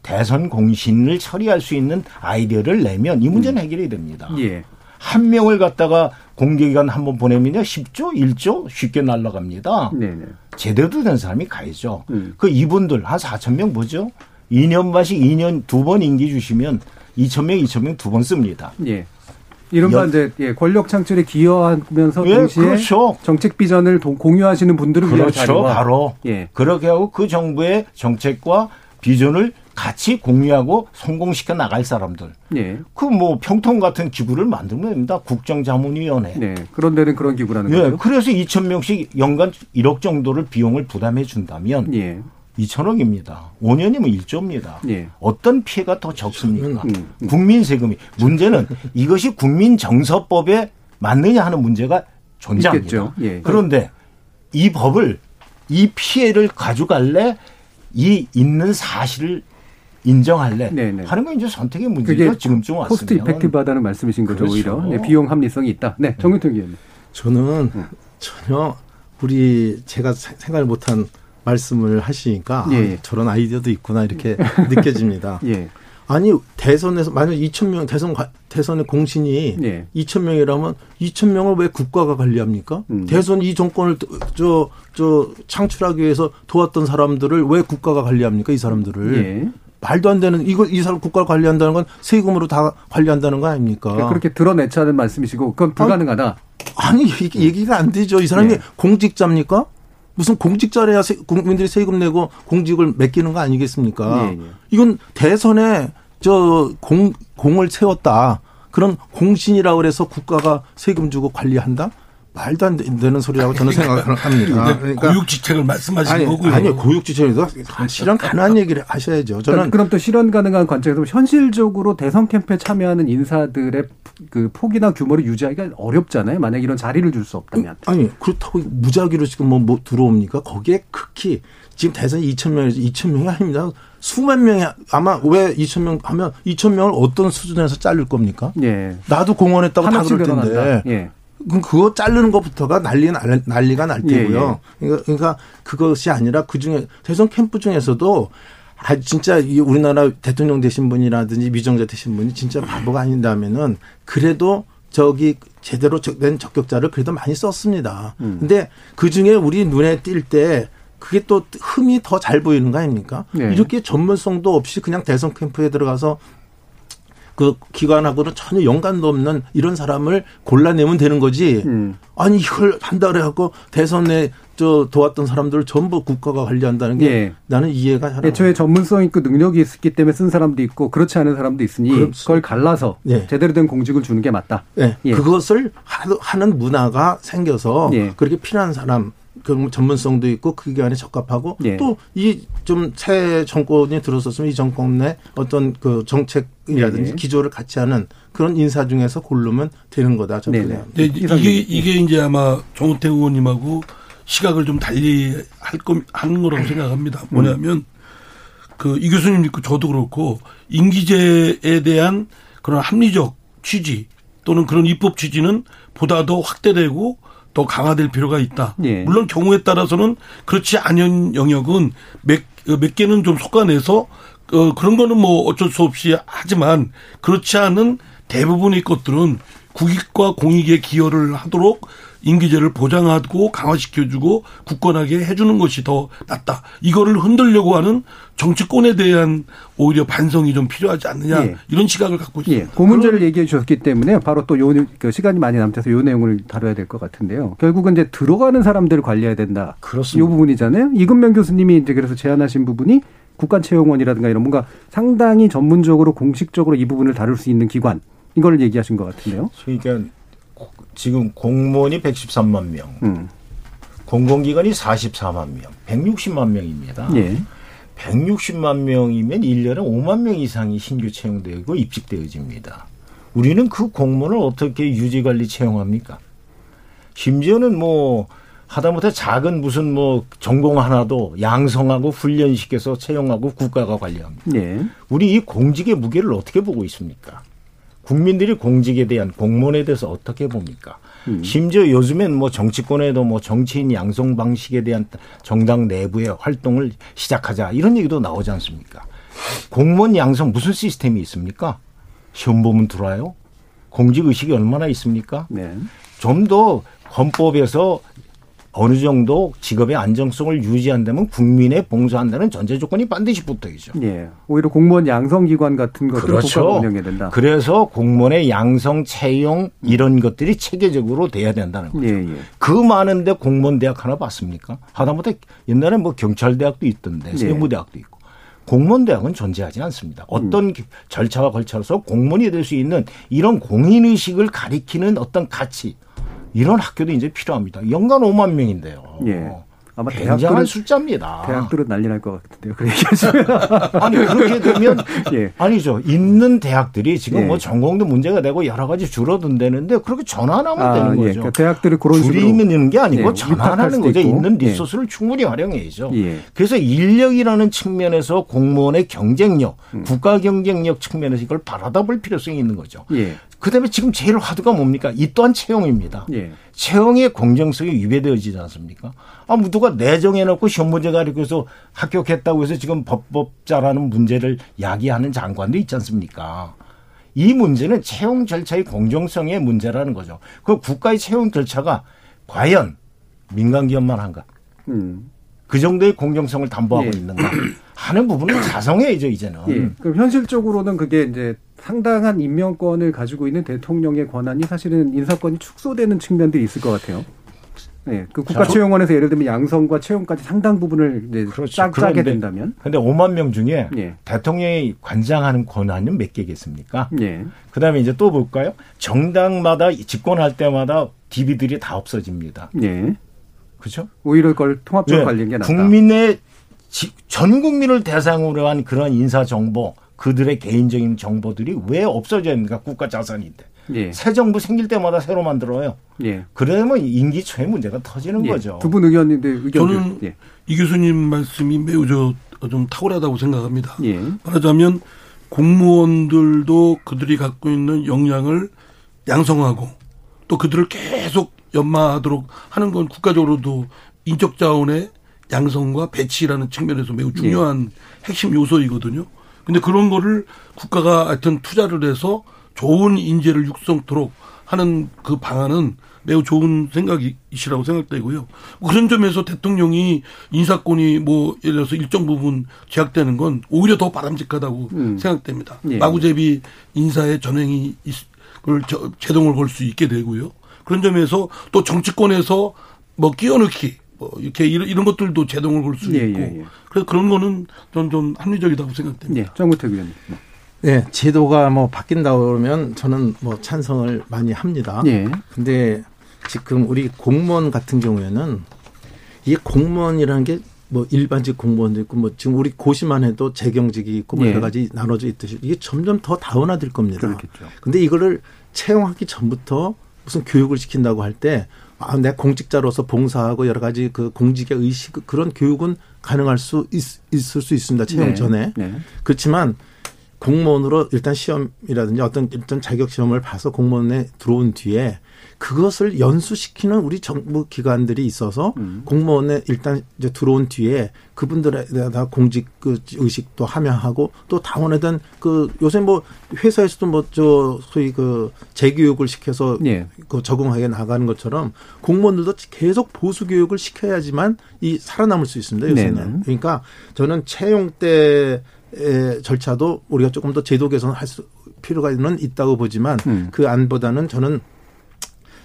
[SPEAKER 9] 대선 공신을 처리할 수 있는 아이디어를 내면 이 문제는 해결이 됩니다.
[SPEAKER 2] 예.
[SPEAKER 9] 한 명을 갖다가 공개기관 한 번 보내면요 10조, 1조 쉽게 날라갑니다.
[SPEAKER 2] 네네.
[SPEAKER 9] 제대로 된 사람이 가야죠.
[SPEAKER 2] 음.
[SPEAKER 9] 그 이분들 한 4천 명 보죠. 2년 반씩 2년 두 번 임기 주시면 2천 명, 2천 명 두 번 씁니다.
[SPEAKER 2] 예. 이른바
[SPEAKER 9] 연-
[SPEAKER 2] 이제 예, 권력 창출에 기여하면서
[SPEAKER 9] 예,
[SPEAKER 2] 동시에
[SPEAKER 9] 그렇죠.
[SPEAKER 2] 정책 비전을 동- 공유하시는 분들을 위한
[SPEAKER 9] 그렇죠.
[SPEAKER 2] 자료와
[SPEAKER 9] 바로
[SPEAKER 2] 예.
[SPEAKER 9] 그렇게 하고 그 정부의 정책과 비전을 같이 공유하고 성공시켜 나갈 사람들.
[SPEAKER 2] 예.
[SPEAKER 9] 그뭐 평통 같은 기구를 만들면 됩니다. 국정자문위원회.
[SPEAKER 2] 네. 그런 데는 그런 기구라는
[SPEAKER 9] 예,
[SPEAKER 2] 거죠.
[SPEAKER 9] 그래서 2천 명씩 연간 1억 정도를 비용을 부담해 준다면
[SPEAKER 2] 예.
[SPEAKER 9] 2천억입니다. 5년이면 1조입니다.
[SPEAKER 2] 예.
[SPEAKER 9] 어떤 피해가 더 적습니까?
[SPEAKER 2] 음, 음.
[SPEAKER 9] 국민 세금이 문제는 이것이 국민 정서법에 맞느냐 하는 문제가 존재합니다.
[SPEAKER 2] 있겠죠. 예.
[SPEAKER 9] 그런데 이 법을 이 피해를 가져갈래 이 있는 사실을 인정할래
[SPEAKER 2] 네네.
[SPEAKER 9] 하는 건 이제 선택의 문제죠. 지금쯤 왔으면
[SPEAKER 2] cost effective하다는 말씀이신 거죠,
[SPEAKER 9] 그렇죠.
[SPEAKER 2] 오히려. 네, 비용 합리성이 있다. 네, 정윤택 의원님.
[SPEAKER 8] 저는 전혀 우리 제가 세- 생각을 못한 말씀을 하시니까
[SPEAKER 2] 예,
[SPEAKER 8] 아,
[SPEAKER 2] 예.
[SPEAKER 8] 저런 아이디어도 있구나 이렇게 느껴집니다.
[SPEAKER 2] 예.
[SPEAKER 8] 아니 대선에서 만약 2천 명 대선 가- 대선의 공신이
[SPEAKER 2] 예.
[SPEAKER 8] 2천 명이라면 2천 명을 왜 국가가 관리합니까?
[SPEAKER 2] 음.
[SPEAKER 8] 대선 이 정권을 저저 창출하기 위해서 도왔던 사람들을 왜 국가가 관리합니까? 이 사람들을
[SPEAKER 2] 예.
[SPEAKER 8] 말도 안 되는 이거 이 사람 국가를 관리한다는 건 세금으로 다 관리한다는 거 아닙니까?
[SPEAKER 2] 그러니까 그렇게 드러내자는 말씀이시고, 그건 불가능하다.
[SPEAKER 8] 아니 이게 얘기가 안 되죠. 이 사람이
[SPEAKER 2] 예.
[SPEAKER 8] 공직자입니까? 무슨 공직자래야 세- 국민들이 세금 내고 공직을 맡기는 거 아니겠습니까?
[SPEAKER 2] 예, 예.
[SPEAKER 8] 이건 대선에 저 공, 공을 세웠다. 그런 공신이라고 그래서 국가가 세금 주고 관리한다? 말도 안 되는 소리라고 저는 생각합니다.
[SPEAKER 10] 근데 고육지책을 말씀하신
[SPEAKER 8] 아니,
[SPEAKER 10] 거고요.
[SPEAKER 8] 아니 고육지책에서 실현 가능한 얘기를 하셔야죠. 저는
[SPEAKER 2] 그럼 또 실현 가능한 관점에서 현실적으로 대선 캠프에 참여하는 인사들의 그 폭이나 규모를 유지하기가 어렵잖아요. 만약 이런 자리를 줄 수 없다면.
[SPEAKER 8] 아니 그렇다고 무작위로 지금 뭐, 뭐 들어옵니까? 거기에 극히 지금 대선 2천 명에서 2천 명이 아닙니다. 수만 명이 아마 왜 2천 명 하면 2천 명을 어떤 수준에서 자를 겁니까?
[SPEAKER 2] 예.
[SPEAKER 8] 나도 공헌했다고 다 그럴 텐데.
[SPEAKER 2] 예.
[SPEAKER 8] 그거 자르는 것부터가 난리가 날, 난리가 날
[SPEAKER 2] 예,
[SPEAKER 8] 테고요. 그러니까, 그러니까 그것이 아니라 그 중에 대선 캠프 중에서도 아 진짜 이 우리나라 대통령 되신 분이라든지 미정자 되신 분이 진짜 바보가 아닌다면은 그래도 저기 제대로 된 적격자를 그래도 많이 썼습니다.
[SPEAKER 2] 음.
[SPEAKER 8] 근데 그 중에 우리 눈에 띌 때 그게 또 흠이 더 잘 보이는 거 아닙니까?
[SPEAKER 2] 네.
[SPEAKER 8] 이렇게 전문성도 없이 그냥 대선 캠프에 들어가서 그 기관하고는 전혀 연관도 없는 이런 사람을 골라내면 되는 거지.
[SPEAKER 2] 음.
[SPEAKER 8] 아니 이걸 한다 그래갖고 대선에 저 도왔던 사람들을 전부 국가가 관리한다는 게
[SPEAKER 2] 예.
[SPEAKER 8] 나는 이해가 잘 안.
[SPEAKER 2] 애초에 전문성 있고 능력이 있기 때문에 쓴 사람도 있고 그렇지 않은 사람도 있으니
[SPEAKER 8] 그렇습니다.
[SPEAKER 2] 그걸 갈라서
[SPEAKER 8] 예.
[SPEAKER 2] 제대로 된 공직을 주는 게 맞다.
[SPEAKER 8] 네,
[SPEAKER 2] 예.
[SPEAKER 8] 그것을 하- 하는 문화가 생겨서
[SPEAKER 2] 예.
[SPEAKER 8] 그렇게 필요한 사람 그 전문성도 있고 그 기간에 적합하고
[SPEAKER 2] 예.
[SPEAKER 8] 또이 좀 새 정권이 들어섰으면 이 정권 내 어떤 그 정책이라든지
[SPEAKER 2] 예.
[SPEAKER 8] 기조를 같이 하는 그런 인사 중에서 고르면 되는 거다 저는
[SPEAKER 2] 네네.
[SPEAKER 8] 그래요.
[SPEAKER 10] 네, 이게 이게 이제 아마 정우택 의원님하고 시각을 좀 달리 할 거, 하는 거라고 생각합니다. 뭐냐면 그이 교수님 있고 저도 그렇고 임기제에 대한 그런 합리적 취지 또는 그런 입법 취지는 보다 더 확대되고 더 강화될 필요가 있다.
[SPEAKER 2] 예.
[SPEAKER 10] 물론 경우에 따라서는 그렇지 않은 영역은 몇, 어, 몇 개는 좀 속아내서 어, 그런 거는 뭐 어쩔 수 없이 하지만 그렇지 않은 대부분의 것들은 국익과 공익에 기여를 하도록 임기제를 보장하고 강화시켜주고 굳건하게 해주는 것이 더 낫다. 이거를 흔들려고 하는 정치권에 대한 오히려 반성이 좀 필요하지 않느냐
[SPEAKER 2] 예.
[SPEAKER 10] 이런 시각을 갖고 있습니다.
[SPEAKER 2] 예, 그 문제를 얘기해 주셨기 때문에 바로 또요그 시간이 많이 남아서 요 내용을 다뤄야 될 것 같은데요. 결국은 이제 들어가는 사람들을 관리해야 된다.
[SPEAKER 9] 그렇습니다.
[SPEAKER 2] 이 부분이잖아요. 이근명 교수님이 이제 그래서 제안하신 부분이 국가채용원이라든가 이런 뭔가 상당히 전문적으로 공식적으로 이 부분을 다룰 수 있는 기관 이걸 얘기하신 것 같은데요.
[SPEAKER 9] 그러니까 지금 공무원이 113만 명,
[SPEAKER 2] 음.
[SPEAKER 9] 공공기관이 44만 명, 160만 명입니다.
[SPEAKER 2] 예.
[SPEAKER 9] 160만 명이면 1년에 5만 명 이상이 신규 채용되고 입직되어집니다. 우리는 그 공무원을 어떻게 유지 관리 채용합니까? 심지어는 뭐 하다못해 작은 무슨 뭐 전공 하나도 양성하고 훈련시켜서 채용하고 국가가 관리합니다.
[SPEAKER 2] 예.
[SPEAKER 9] 우리 이 공직의 무게를 어떻게 보고 있습니까? 국민들이 공직에 대한 공무원에 대해서 어떻게 봅니까? 심지어 요즘엔 뭐 정치권에도 뭐 정치인 양성 방식에 대한 정당 내부의 활동을 시작하자 이런 얘기도 나오지 않습니까? 공무원 양성 무슨 시스템이 있습니까? 시험 보면 들어와요? 공직 의식이 얼마나 있습니까?
[SPEAKER 2] 네.
[SPEAKER 9] 좀더 헌법에서 어느 정도 직업의 안정성을 유지한다면 국민에 봉사한다는 전제 조건이 반드시 붙어 있죠.
[SPEAKER 2] 예. 오히려 공무원 양성 기관 같은 것들을
[SPEAKER 9] 그렇죠.
[SPEAKER 2] 운영해야 된다.
[SPEAKER 9] 그래서 공무원의 양성, 채용 이런 것들이 체계적으로 돼야 된다는 거죠.
[SPEAKER 2] 예, 예.
[SPEAKER 9] 그 많은데 공무원 대학 하나 봤습니까? 하다못해 옛날에 뭐 경찰 대학도 있던데
[SPEAKER 2] 예.
[SPEAKER 9] 세무대학도 있고 공무원 대학은 존재하지 않습니다. 어떤
[SPEAKER 2] 음.
[SPEAKER 9] 기- 절차와 걸쳐서 공무원이 될 수 있는 이런 공인 의식을 가리키는 어떤 가치 이런 학교도 이제 필요합니다. 연간 5만 명인데요.
[SPEAKER 2] 예. 아마
[SPEAKER 9] 굉장한
[SPEAKER 2] 대학들은
[SPEAKER 9] 숫자입니다.
[SPEAKER 2] 대학들은 난리 날 것 같은데요. 그 얘기하시면.
[SPEAKER 9] 아니 그렇게 되면
[SPEAKER 2] 예.
[SPEAKER 9] 아니죠. 있는 대학들이 지금
[SPEAKER 2] 예.
[SPEAKER 9] 뭐 전공도 문제가 되고 여러 가지 줄어든다는데 그렇게 전환하면
[SPEAKER 2] 아,
[SPEAKER 9] 되는
[SPEAKER 2] 예.
[SPEAKER 9] 거죠.
[SPEAKER 2] 그러니까 대학들을 그런
[SPEAKER 9] 줄이는 게 아니고
[SPEAKER 2] 예,
[SPEAKER 9] 전환하는 거죠.
[SPEAKER 2] 있고.
[SPEAKER 9] 있는
[SPEAKER 2] 예.
[SPEAKER 9] 리소스를 충분히 활용해야죠.
[SPEAKER 2] 예.
[SPEAKER 9] 그래서 인력이라는 측면에서 공무원의 경쟁력,
[SPEAKER 2] 음.
[SPEAKER 9] 국가 경쟁력 측면에서 이걸 바라다 볼 필요성이 있는 거죠.
[SPEAKER 2] 예.
[SPEAKER 9] 그다음에 지금 제일 화두가 뭡니까? 이 또한 채용입니다.
[SPEAKER 2] 예.
[SPEAKER 9] 채용의 공정성이 위배되어지지 않습니까? 아, 뭐 누가 내정해놓고 시험 문제 가리고서 합격했다고 해서 지금 법법자라는 문제를 야기하는 장관도 있지 않습니까? 이 문제는 채용 절차의 공정성의 문제라는 거죠. 그 국가의 채용 절차가 과연 민간 기업만 한가?
[SPEAKER 2] 음.
[SPEAKER 9] 그 정도의 공정성을 담보하고
[SPEAKER 2] 예.
[SPEAKER 9] 있는가? 하는 부분을 자성해야죠, 이제는.
[SPEAKER 2] 예. 그럼 현실적으로는 그게 이제 상당한 임명권을 가지고 있는 대통령의 권한이 사실은 인사권이 축소되는 측면들이 있을 것 같아요. 예. 그 국가채용원에서 예를 들면 양성과 채용까지 상당 부분을 이제 짝 짜게 된다면.
[SPEAKER 9] 근데 5만 명 중에
[SPEAKER 2] 예.
[SPEAKER 9] 대통령이 관장하는 권한은 몇 개겠습니까?
[SPEAKER 2] 예.
[SPEAKER 9] 그 다음에 이제 또 볼까요? 정당마다 집권할 때마다 DB들이 다 없어집니다.
[SPEAKER 2] 예.
[SPEAKER 9] 그죠?
[SPEAKER 2] 오히려 그걸 통합적으로
[SPEAKER 9] 예,
[SPEAKER 2] 관리한 게 낫다.
[SPEAKER 9] 국민의 지- 전 국민을 대상으로 한 그런 인사 정보, 그들의 개인적인 정보들이 왜 없어져야 합니까? 국가 자산인데.
[SPEAKER 2] 예.
[SPEAKER 9] 새 정부 생길 때마다 새로 만들어요.
[SPEAKER 2] 예.
[SPEAKER 9] 그러면 임기 초에 문제가 터지는
[SPEAKER 2] 예.
[SPEAKER 9] 거죠.
[SPEAKER 2] 두 분 의견인데 의견
[SPEAKER 10] 저는
[SPEAKER 2] 예.
[SPEAKER 10] 이 교수님 말씀이 매우 저 좀 탁월하다고 생각합니다.
[SPEAKER 2] 예.
[SPEAKER 10] 말하자면 공무원들도 그들이 갖고 있는 역량을 양성하고 또 그들을 계속 연마하도록 하는 건 국가적으로도 인적 자원의 양성과 배치라는 측면에서 매우 중요한 핵심 요소이거든요. 근데 그런 거를 국가가 하여튼 투자를 해서 좋은 인재를 육성토록 하는 그 방안은 매우 좋은 생각이시라고 생각되고요. 그런 점에서 대통령이 인사권이 뭐 예를 들어서 일정 부분 제약되는 건 오히려 더 바람직하다고 생각됩니다.
[SPEAKER 2] 예.
[SPEAKER 10] 마구제비 인사의 전횡이 을 제동을 걸 수 있게 되고요. 그런 점에서 또 정치권에서 뭐 끼어넣기 뭐 이렇게 이런, 이런 것들도 제동을 걸수
[SPEAKER 2] 예,
[SPEAKER 10] 있고
[SPEAKER 2] 예, 예.
[SPEAKER 10] 그래서 그런 거는 전 좀 합리적이라고 생각됩니다.
[SPEAKER 2] 예. 정구택 의원님.
[SPEAKER 8] 네, 제도가 뭐 바뀐다 그러면 저는 뭐 찬성을 많이 합니다.
[SPEAKER 2] 예.
[SPEAKER 8] 근데 지금 우리 공무원 같은 경우에는 이게 공무원이라는 게 뭐 일반직 공무원도 있고 뭐 지금 우리 고시만 해도 재경직이 있고 뭐
[SPEAKER 2] 예.
[SPEAKER 8] 여러 가지 나눠져 있듯이 이게 점점 더 다원화될 겁니다.
[SPEAKER 2] 그렇겠죠.
[SPEAKER 8] 근데 이거를 채용하기 전부터 무슨 교육을 시킨다고 할 때 아, 내가 공직자로서 봉사하고 여러 가지 그 공직의 의식 그런 교육은 가능할 수 있, 을수 있습니다. 채용
[SPEAKER 2] 네.
[SPEAKER 8] 전에.
[SPEAKER 2] 네.
[SPEAKER 8] 그렇지만 공무원으로 일단 시험이라든지 어떤 일단 자격 시험을 봐서 공무원에 들어온 뒤에 그것을 연수시키는 우리 정부 기관들이 있어서 음. 공무원에 일단 이제 들어온 뒤에 그분들에 다 공직 그 의식도 함양하고 또 당원에 대한 그 요새 뭐 회사에서도 뭐 저 소위 그 재교육을 시켜서 예. 그 적응하게 나가는 것처럼 공무원들도 계속 보수 교육을 시켜야지만 이 살아남을 수 있습니다. 요새는. 네네. 그러니까 저는 채용 때 절차도 우리가 조금 더 제도 개선할 수 필요가 있다고 보지만 음. 그 안보다는 저는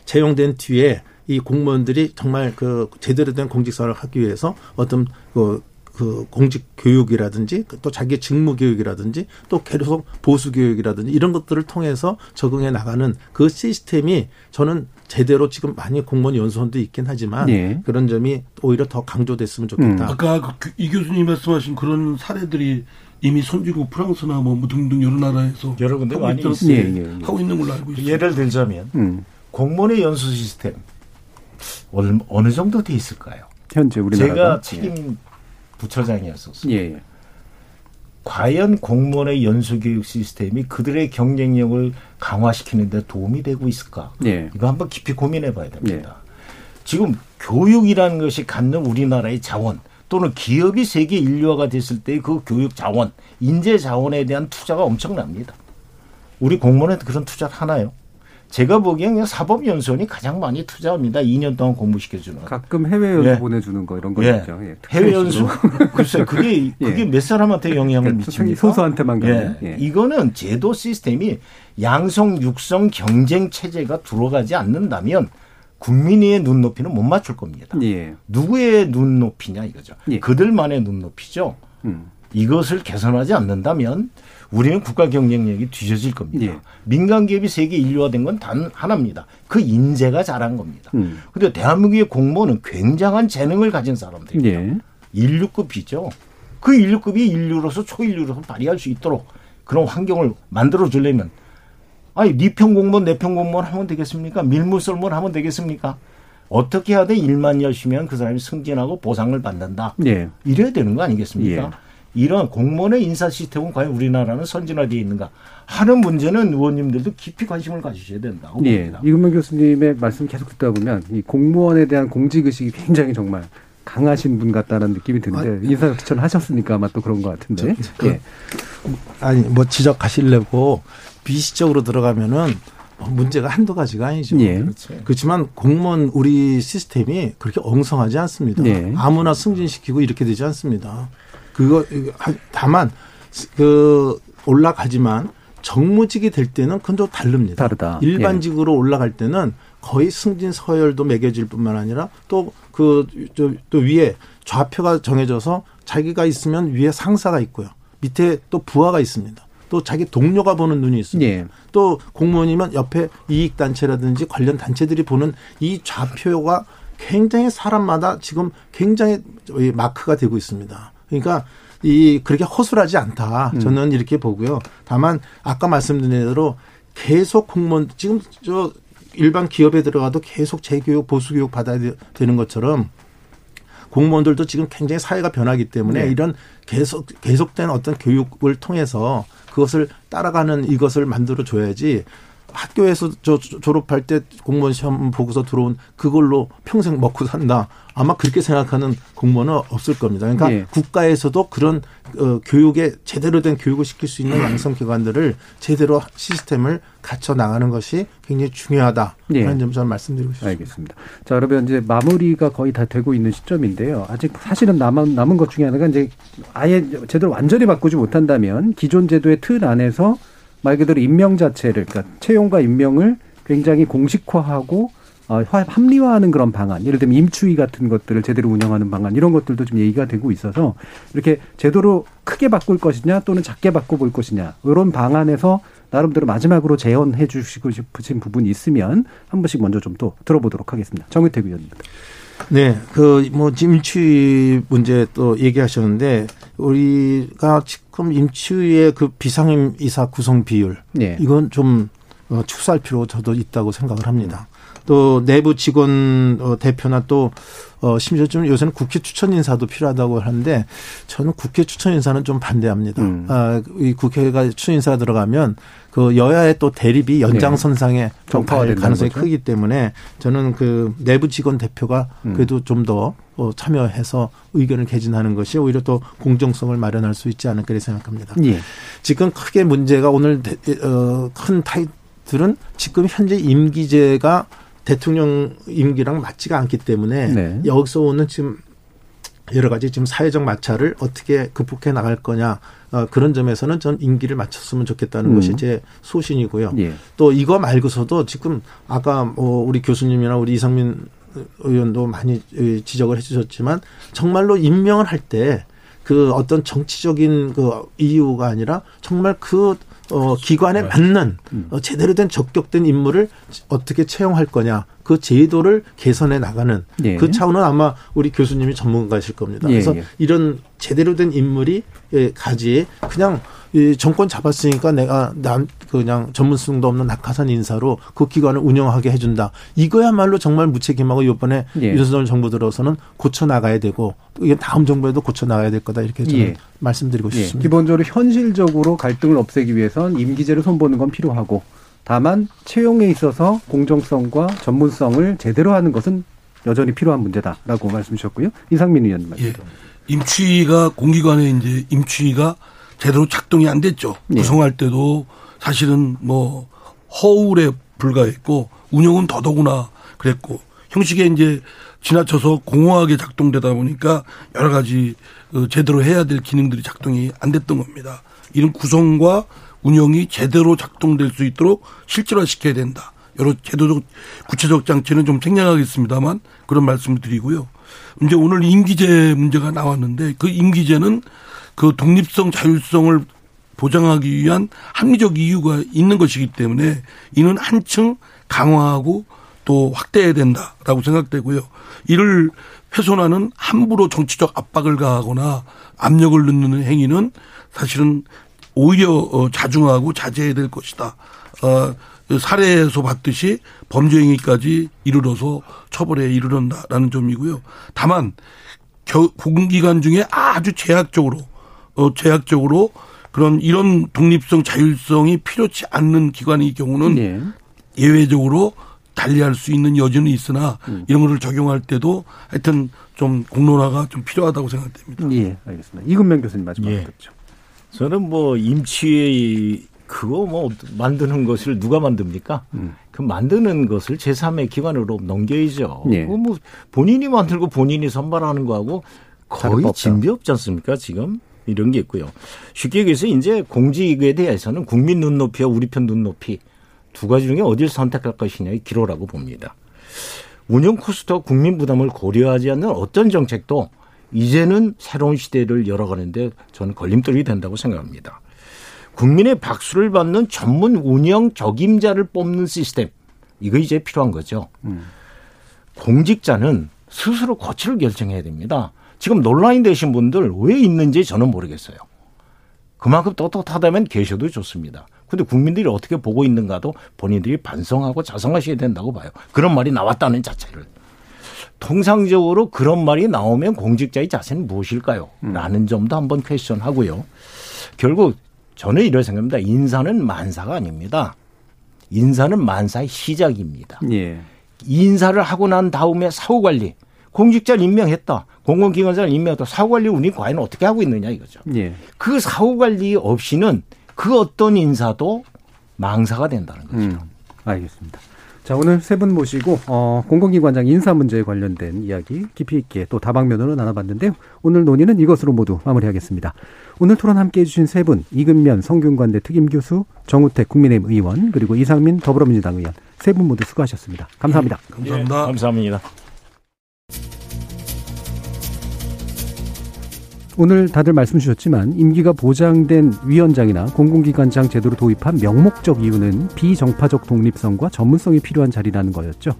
[SPEAKER 8] 채용된 뒤에 이 공무원들이 정말 그 제대로 된 공직생활을 하기 위해서 어떤 그, 그 공직 교육이라든지 또 자기 직무 교육이라든지 또 계속 보수 교육이라든지 이런 것들을 통해서 적응해 나가는 그 시스템이 저는 제대로 지금 많이 공무원 연수원도 있긴 하지만 네. 그런 점이 오히려 더 강조됐으면 좋겠다.
[SPEAKER 10] 음. 아까 그 이 교수님 말씀하신 그런 사례들이 이미 선진국 프랑스나 뭐 등등 여러 나라에서
[SPEAKER 9] 여러 군데 많이 있,
[SPEAKER 10] 예, 예, 예. 하고 있는 걸로 알고 있습니다.
[SPEAKER 9] 예를 들자면 음. 공무원의 연수 시스템 어느 정도 돼 있을까요?
[SPEAKER 2] 현재 우리나라가
[SPEAKER 9] 제가 책임 부처장이었었어요. 예, 예. 과연 공무원의 연수 교육 시스템이 그들의 경쟁력을 강화시키는 데 도움이 되고 있을까? 예. 이거 한번 깊이 고민해 봐야 됩니다. 예. 지금 교육이라는 것이 갖는 우리나라의 자원 또는 기업이 세계 인류화가 됐을 때 그 교육 자원, 인재 자원에 대한 투자가 엄청납니다. 우리 공무원한테 그런 투자를 하나요? 제가 보기엔 사법연수원이 가장 많이 투자합니다. 2년 동안 공부시켜주는.
[SPEAKER 2] 가끔 해외 연수 예. 보내주는 거 이런 거죠. 예.
[SPEAKER 9] 예. 해외 연수? 글쎄 그게, 예. 그게 몇 사람한테 영향을 그러니까 미칩니까?
[SPEAKER 2] 소수한테만
[SPEAKER 9] 가요. 예. 예. 이거는 제도 시스템이 양성, 육성, 경쟁 체제가 들어가지 않는다면 국민의 눈높이는 못 맞출 겁니다. 예. 누구의 눈높이냐 이거죠. 그들만의 눈높이죠. 음. 이것을 개선하지 않는다면 우리는 국가 경쟁력이 뒤져질 겁니다. 예. 민간 기업이 세계 인류화된 건 단 하나입니다. 그 인재가 잘한 겁니다. 음. 근데 대한민국의 공무원은 굉장한 재능을 가진 사람들입니다. 예. 인류급이죠. 그 인류급이 인류로서 초인류로서 발휘할 수 있도록 그런 환경을 만들어 주려면 아니 니평 공무원 내 평 공무원 하면 되겠습니까? 밀물썰물 하면 되겠습니까? 어떻게 해야 돼 일만 열심히 하면 그 사람이 승진하고 보상을 받는다. 예. 이래야 되는 거 아니겠습니까? 예. 이런 공무원의 인사 시스템은 과연 우리나라는 선진화되어 있는가 하는 문제는 의원님들도 깊이 관심을 가지셔야 된다고 예. 봅니다.
[SPEAKER 2] 이금만 교수님의 말씀 계속 듣다 보면 이 공무원에 대한 공직의식이 굉장히 정말 강하신 분 같다는 느낌이 드는데 아, 인사추천 하셨으니까 아마 또 그런 것 같은데. 저, 그, 예.
[SPEAKER 8] 아니 뭐 지적하시려고 비시적으로 들어가면은 문제가 한두 가지가 아니죠. 예. 그렇지만 공무원 우리 시스템이 그렇게 엉성하지 않습니다. 예. 아무나 승진시키고 이렇게 되지 않습니다. 그거 다만 그 올라가지만 정무직이 될 때는 그건 좀 다릅니다.
[SPEAKER 2] 다르다.
[SPEAKER 8] 일반직으로 예. 올라갈 때는 거의 승진 서열도 매겨질 뿐만 아니라 또 그 또 위에 좌표가 정해져서 자기가 있으면 위에 상사가 있고요. 밑에 또 부하가 있습니다. 또 자기 동료가 보는 눈이 있습니다. 예. 또 공무원이면 옆에 이익 단체라든지 관련 단체들이 보는 이 좌표가 굉장히 사람마다 지금 굉장히 마크가 되고 있습니다. 그러니까 이 그렇게 허술하지 않다. 음. 저는 음. 이렇게 보고요. 다만 아까 말씀드린 대로 계속 공무원 지금 저 일반 기업에 들어가도 계속 재교육 보수교육 받아야 되는 것처럼 공무원들도 지금 굉장히 사회가 변하기 때문에 네. 이런 계속 계속된 어떤 교육을 통해서 그것을 따라가는 이것을 만들어 줘야지 학교에서 저 졸업할 때 공무원 시험 보고서 들어온 그걸로 평생 먹고 산다. 아마 그렇게 생각하는 공무원은 없을 겁니다. 그러니까 예. 국가에서도 그런 어, 교육에 제대로 된 교육을 시킬 수 있는 양성 기관들을 제대로 시스템을 갖춰 나가는 것이 굉장히 중요하다. 예. 그런 점 저는 말씀드리고 싶습니다.
[SPEAKER 2] 알겠습니다. 자, 그러면 이제 마무리가 거의 다 되고 있는 시점인데요. 아직 사실은 남은 남은 것 중에 하나가 이제 아예 제대로 완전히 바꾸지 못한다면 기존 제도의 틀 안에서 말 그대로 임명 자체를 그러니까 채용과 임명을 굉장히 공식화하고 어, 합리화하는 그런 방안, 예를 들면 임추위 같은 것들을 제대로 운영하는 방안 이런 것들도 좀 얘기가 되고 있어서 이렇게 제도로 크게 바꿀 것이냐 또는 작게 바꿔볼 것이냐 이런 방안에서 나름대로 마지막으로 재현해 주시고 싶으신 부분이 있으면 한 번씩 먼저 좀 또 들어보도록 하겠습니다. 정의태 위원입니다.
[SPEAKER 8] 네, 그 뭐 임추위 문제 또 얘기하셨는데 우리가 지금 임추위의 그 비상임 이사 구성 비율 네. 이건 좀 어, 축소할 필요 저도 있다고 생각을 합니다. 또 내부 직원 어, 대표나 또 어, 심지어 좀 요새는 국회 추천 인사도 필요하다고 하는데 저는 국회 추천 인사는 좀 반대합니다.
[SPEAKER 2] 음.
[SPEAKER 8] 아, 이 국회가 추천 인사가 들어가면 그 여야의 또 대립이 연장선상에
[SPEAKER 2] 네.
[SPEAKER 8] 좀
[SPEAKER 2] 정파가
[SPEAKER 8] 갈
[SPEAKER 2] 된다는
[SPEAKER 8] 가능성이
[SPEAKER 2] 거죠?
[SPEAKER 8] 크기 때문에 저는 그 내부 직원 대표가
[SPEAKER 2] 음.
[SPEAKER 8] 그래도 좀더 어, 참여해서 의견을 개진하는 것이 오히려 또 공정성을 마련할 수 있지 않을까 생각합니다.
[SPEAKER 2] 예.
[SPEAKER 8] 지금 크게 문제가 오늘 대- 어, 큰 타이틀은 지금 현재 임기제가 대통령 임기랑 맞지가 않기 때문에
[SPEAKER 2] 네.
[SPEAKER 8] 여기서 오는 지금 여러 가지 지금 사회적 마찰을 어떻게 극복해 나갈 거냐 어, 그런 점에서는 전 임기를 맞췄으면 좋겠다는
[SPEAKER 2] 음.
[SPEAKER 8] 것이 제 소신이고요.
[SPEAKER 2] 예.
[SPEAKER 8] 또 이거 말고서도 지금 아까 뭐 우리 교수님이나 우리 이상민 의원도 많이 지적을 해주셨지만 정말로 임명을 할 때 그 어떤 정치적인 그 이유가 아니라 정말 그 어, 기관에 맞는 어, 제대로 된 적격된 인물을 어떻게 채용할 거냐 그 제도를 개선해 나가는
[SPEAKER 2] 예.
[SPEAKER 8] 그 차원은 아마 우리 교수님이 전문가실 겁니다.
[SPEAKER 2] 예,
[SPEAKER 8] 그래서
[SPEAKER 2] 예.
[SPEAKER 8] 이런 제대로 된 인물이 예, 가지 그냥 이 정권 잡았으니까 내가 남 그냥 전문성도 없는 낙하산 인사로 그 기관을 운영하게 해준다. 이거야말로 정말 무책임하고 이번에
[SPEAKER 2] 예.
[SPEAKER 8] 윤석열 정부 들어서는 고쳐 나가야 되고 이게 다음 정부에도 고쳐 나가야 될 거다 이렇게 저는
[SPEAKER 2] 예.
[SPEAKER 8] 말씀드리고
[SPEAKER 2] 예,
[SPEAKER 8] 싶습니다.
[SPEAKER 2] 기본적으로 현실적으로 갈등을 없애기 위해선 임기제를 손보는 건 필요하고 다만 채용에 있어서 공정성과 전문성을 제대로 하는 것은 여전히 필요한 문제다라고 말씀 주셨고요. 이상민 의원님 말씀.
[SPEAKER 10] 예. 임치가 공기관의 이제 임치가 제대로 작동이 안 됐죠.
[SPEAKER 2] 예.
[SPEAKER 10] 구성할 때도 사실은 뭐 허울에 불과했고 운영은 더더구나 그랬고 형식에 이제 지나쳐서 공허하게 작동되다 보니까 여러 가지 그 제대로 해야 될 기능들이 작동이 안 됐던 겁니다. 이런 구성과 운영이 제대로 작동될 수 있도록 실질화 시켜야 된다. 여러 제도적 구체적 장치는 좀 생략하겠습니다만 그런 말씀을 드리고요. 이제 오늘 임기제 문제가 나왔는데 그 임기제는 그 독립성 자율성을 보장하기 위한 합리적 이유가 있는 것이기 때문에 이는 한층 강화하고 또 확대해야 된다라고 생각되고요. 이를 훼손하는 함부로 정치적 압박을 가하거나 압력을 넣는 행위는 사실은 오히려 어, 자중하고 자제해야 될 것이다. 어, 사례에서 봤듯이 범죄 행위까지 이르러서 처벌에 이르른다라는 점이고요. 다만 겨, 공기관 중에 아주 제약적으로 어, 제약적으로 그런 이런 독립성 자율성이 필요치 않는 기관의 경우는
[SPEAKER 2] 예.
[SPEAKER 10] 예외적으로 달리할 수 있는 여지는 있으나
[SPEAKER 2] 음.
[SPEAKER 10] 이런 거를 적용할 때도 하여튼 좀 공론화가 좀 필요하다고 생각됩니다.
[SPEAKER 2] 예, 알겠습니다. 이근명 교수님 마지막
[SPEAKER 9] 예.
[SPEAKER 2] 듣죠.
[SPEAKER 9] 저는 뭐 임치의 그거 뭐 만드는 것을 누가 만듭니까?
[SPEAKER 2] 음.
[SPEAKER 9] 그 만드는 것을 제3의 기관으로 넘겨야죠.
[SPEAKER 2] 예.
[SPEAKER 9] 그거 뭐 본인이 만들고 본인이 선발하는 거하고 거의. 진배 없지 않습니까? 지금 이런 게 있고요. 쉽게 얘기해서 이제 공직에 대해서는 국민 눈높이와 우리 편 눈높이 두 가지 중에 어디를 선택할 것이냐의 기로라고 봅니다. 운영 코스트와 국민 부담을 고려하지 않는 어떤 정책도 이제는 새로운 시대를 열어가는데 저는 걸림돌이 된다고 생각합니다. 국민의 박수를 받는 전문 운영 적임자를 뽑는 시스템 이거 이제 필요한 거죠. 공직자는 스스로 거취를 결정해야 됩니다. 지금 논란이 되신 분들 왜 있는지 저는 모르겠어요. 그만큼 떳떳하다면 계셔도 좋습니다. 근데 국민들이 어떻게 보고 있는가도 본인들이 반성하고 자성하셔야 된다고 봐요. 그런 말이 나왔다는 자체를. 통상적으로 그런 말이 나오면 공직자의 자세는 무엇일까요? 라는 점도 한번 퀘스천 하고요. 결국 저는 이런 생각입니다. 인사는 만사가 아닙니다. 인사는 만사의 시작입니다.
[SPEAKER 2] 예.
[SPEAKER 9] 인사를 하고 난 다음에 사후 관리. 공직자를 임명했다. 공공기관장을 임명했다. 사후 관리 우리 과연 어떻게 하고 있느냐 이거죠.
[SPEAKER 2] 예.
[SPEAKER 9] 그 사후 관리 없이는 그 어떤 인사도 망사가 된다는 거죠.
[SPEAKER 2] 음, 알겠습니다. 자, 오늘 세 분 모시고, 어, 공공기관장 인사 문제에 관련된 이야기 깊이 있게 또 다방면으로 나눠봤는데요. 오늘 논의는 이것으로 모두 마무리하겠습니다. 오늘 토론 함께 해주신 세 분, 이근면 성균관대 특임교수, 정우택 국민의힘 의원, 그리고 이상민 더불어민주당 의원, 세 분 모두 수고하셨습니다. 감사합니다.
[SPEAKER 10] 감사합니다.
[SPEAKER 9] 감사합니다.
[SPEAKER 2] 오늘 다들 말씀 주셨지만 임기가 보장된 위원장이나 공공기관장 제도로 도입한 명목적 이유는 비정파적 독립성과 전문성이 필요한 자리라는 거였죠.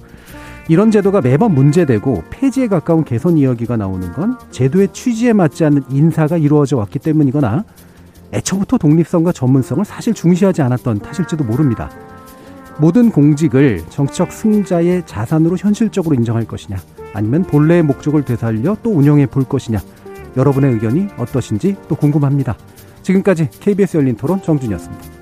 [SPEAKER 2] 이런 제도가 매번 문제되고 폐지에 가까운 개선 이야기가 나오는 건 제도의 취지에 맞지 않는 인사가 이루어져 왔기 때문이거나 애초부터 독립성과 전문성을 사실 중시하지 않았던 탓일지도 모릅니다. 모든 공직을 정치적 승자의 자산으로 현실적으로 인정할 것이냐, 아니면 본래의 목적을 되살려 또 운영해 볼 것이냐, 여러분의 의견이 어떠신지 또 궁금합니다. 지금까지 KBS 열린 토론 정준이었습니다.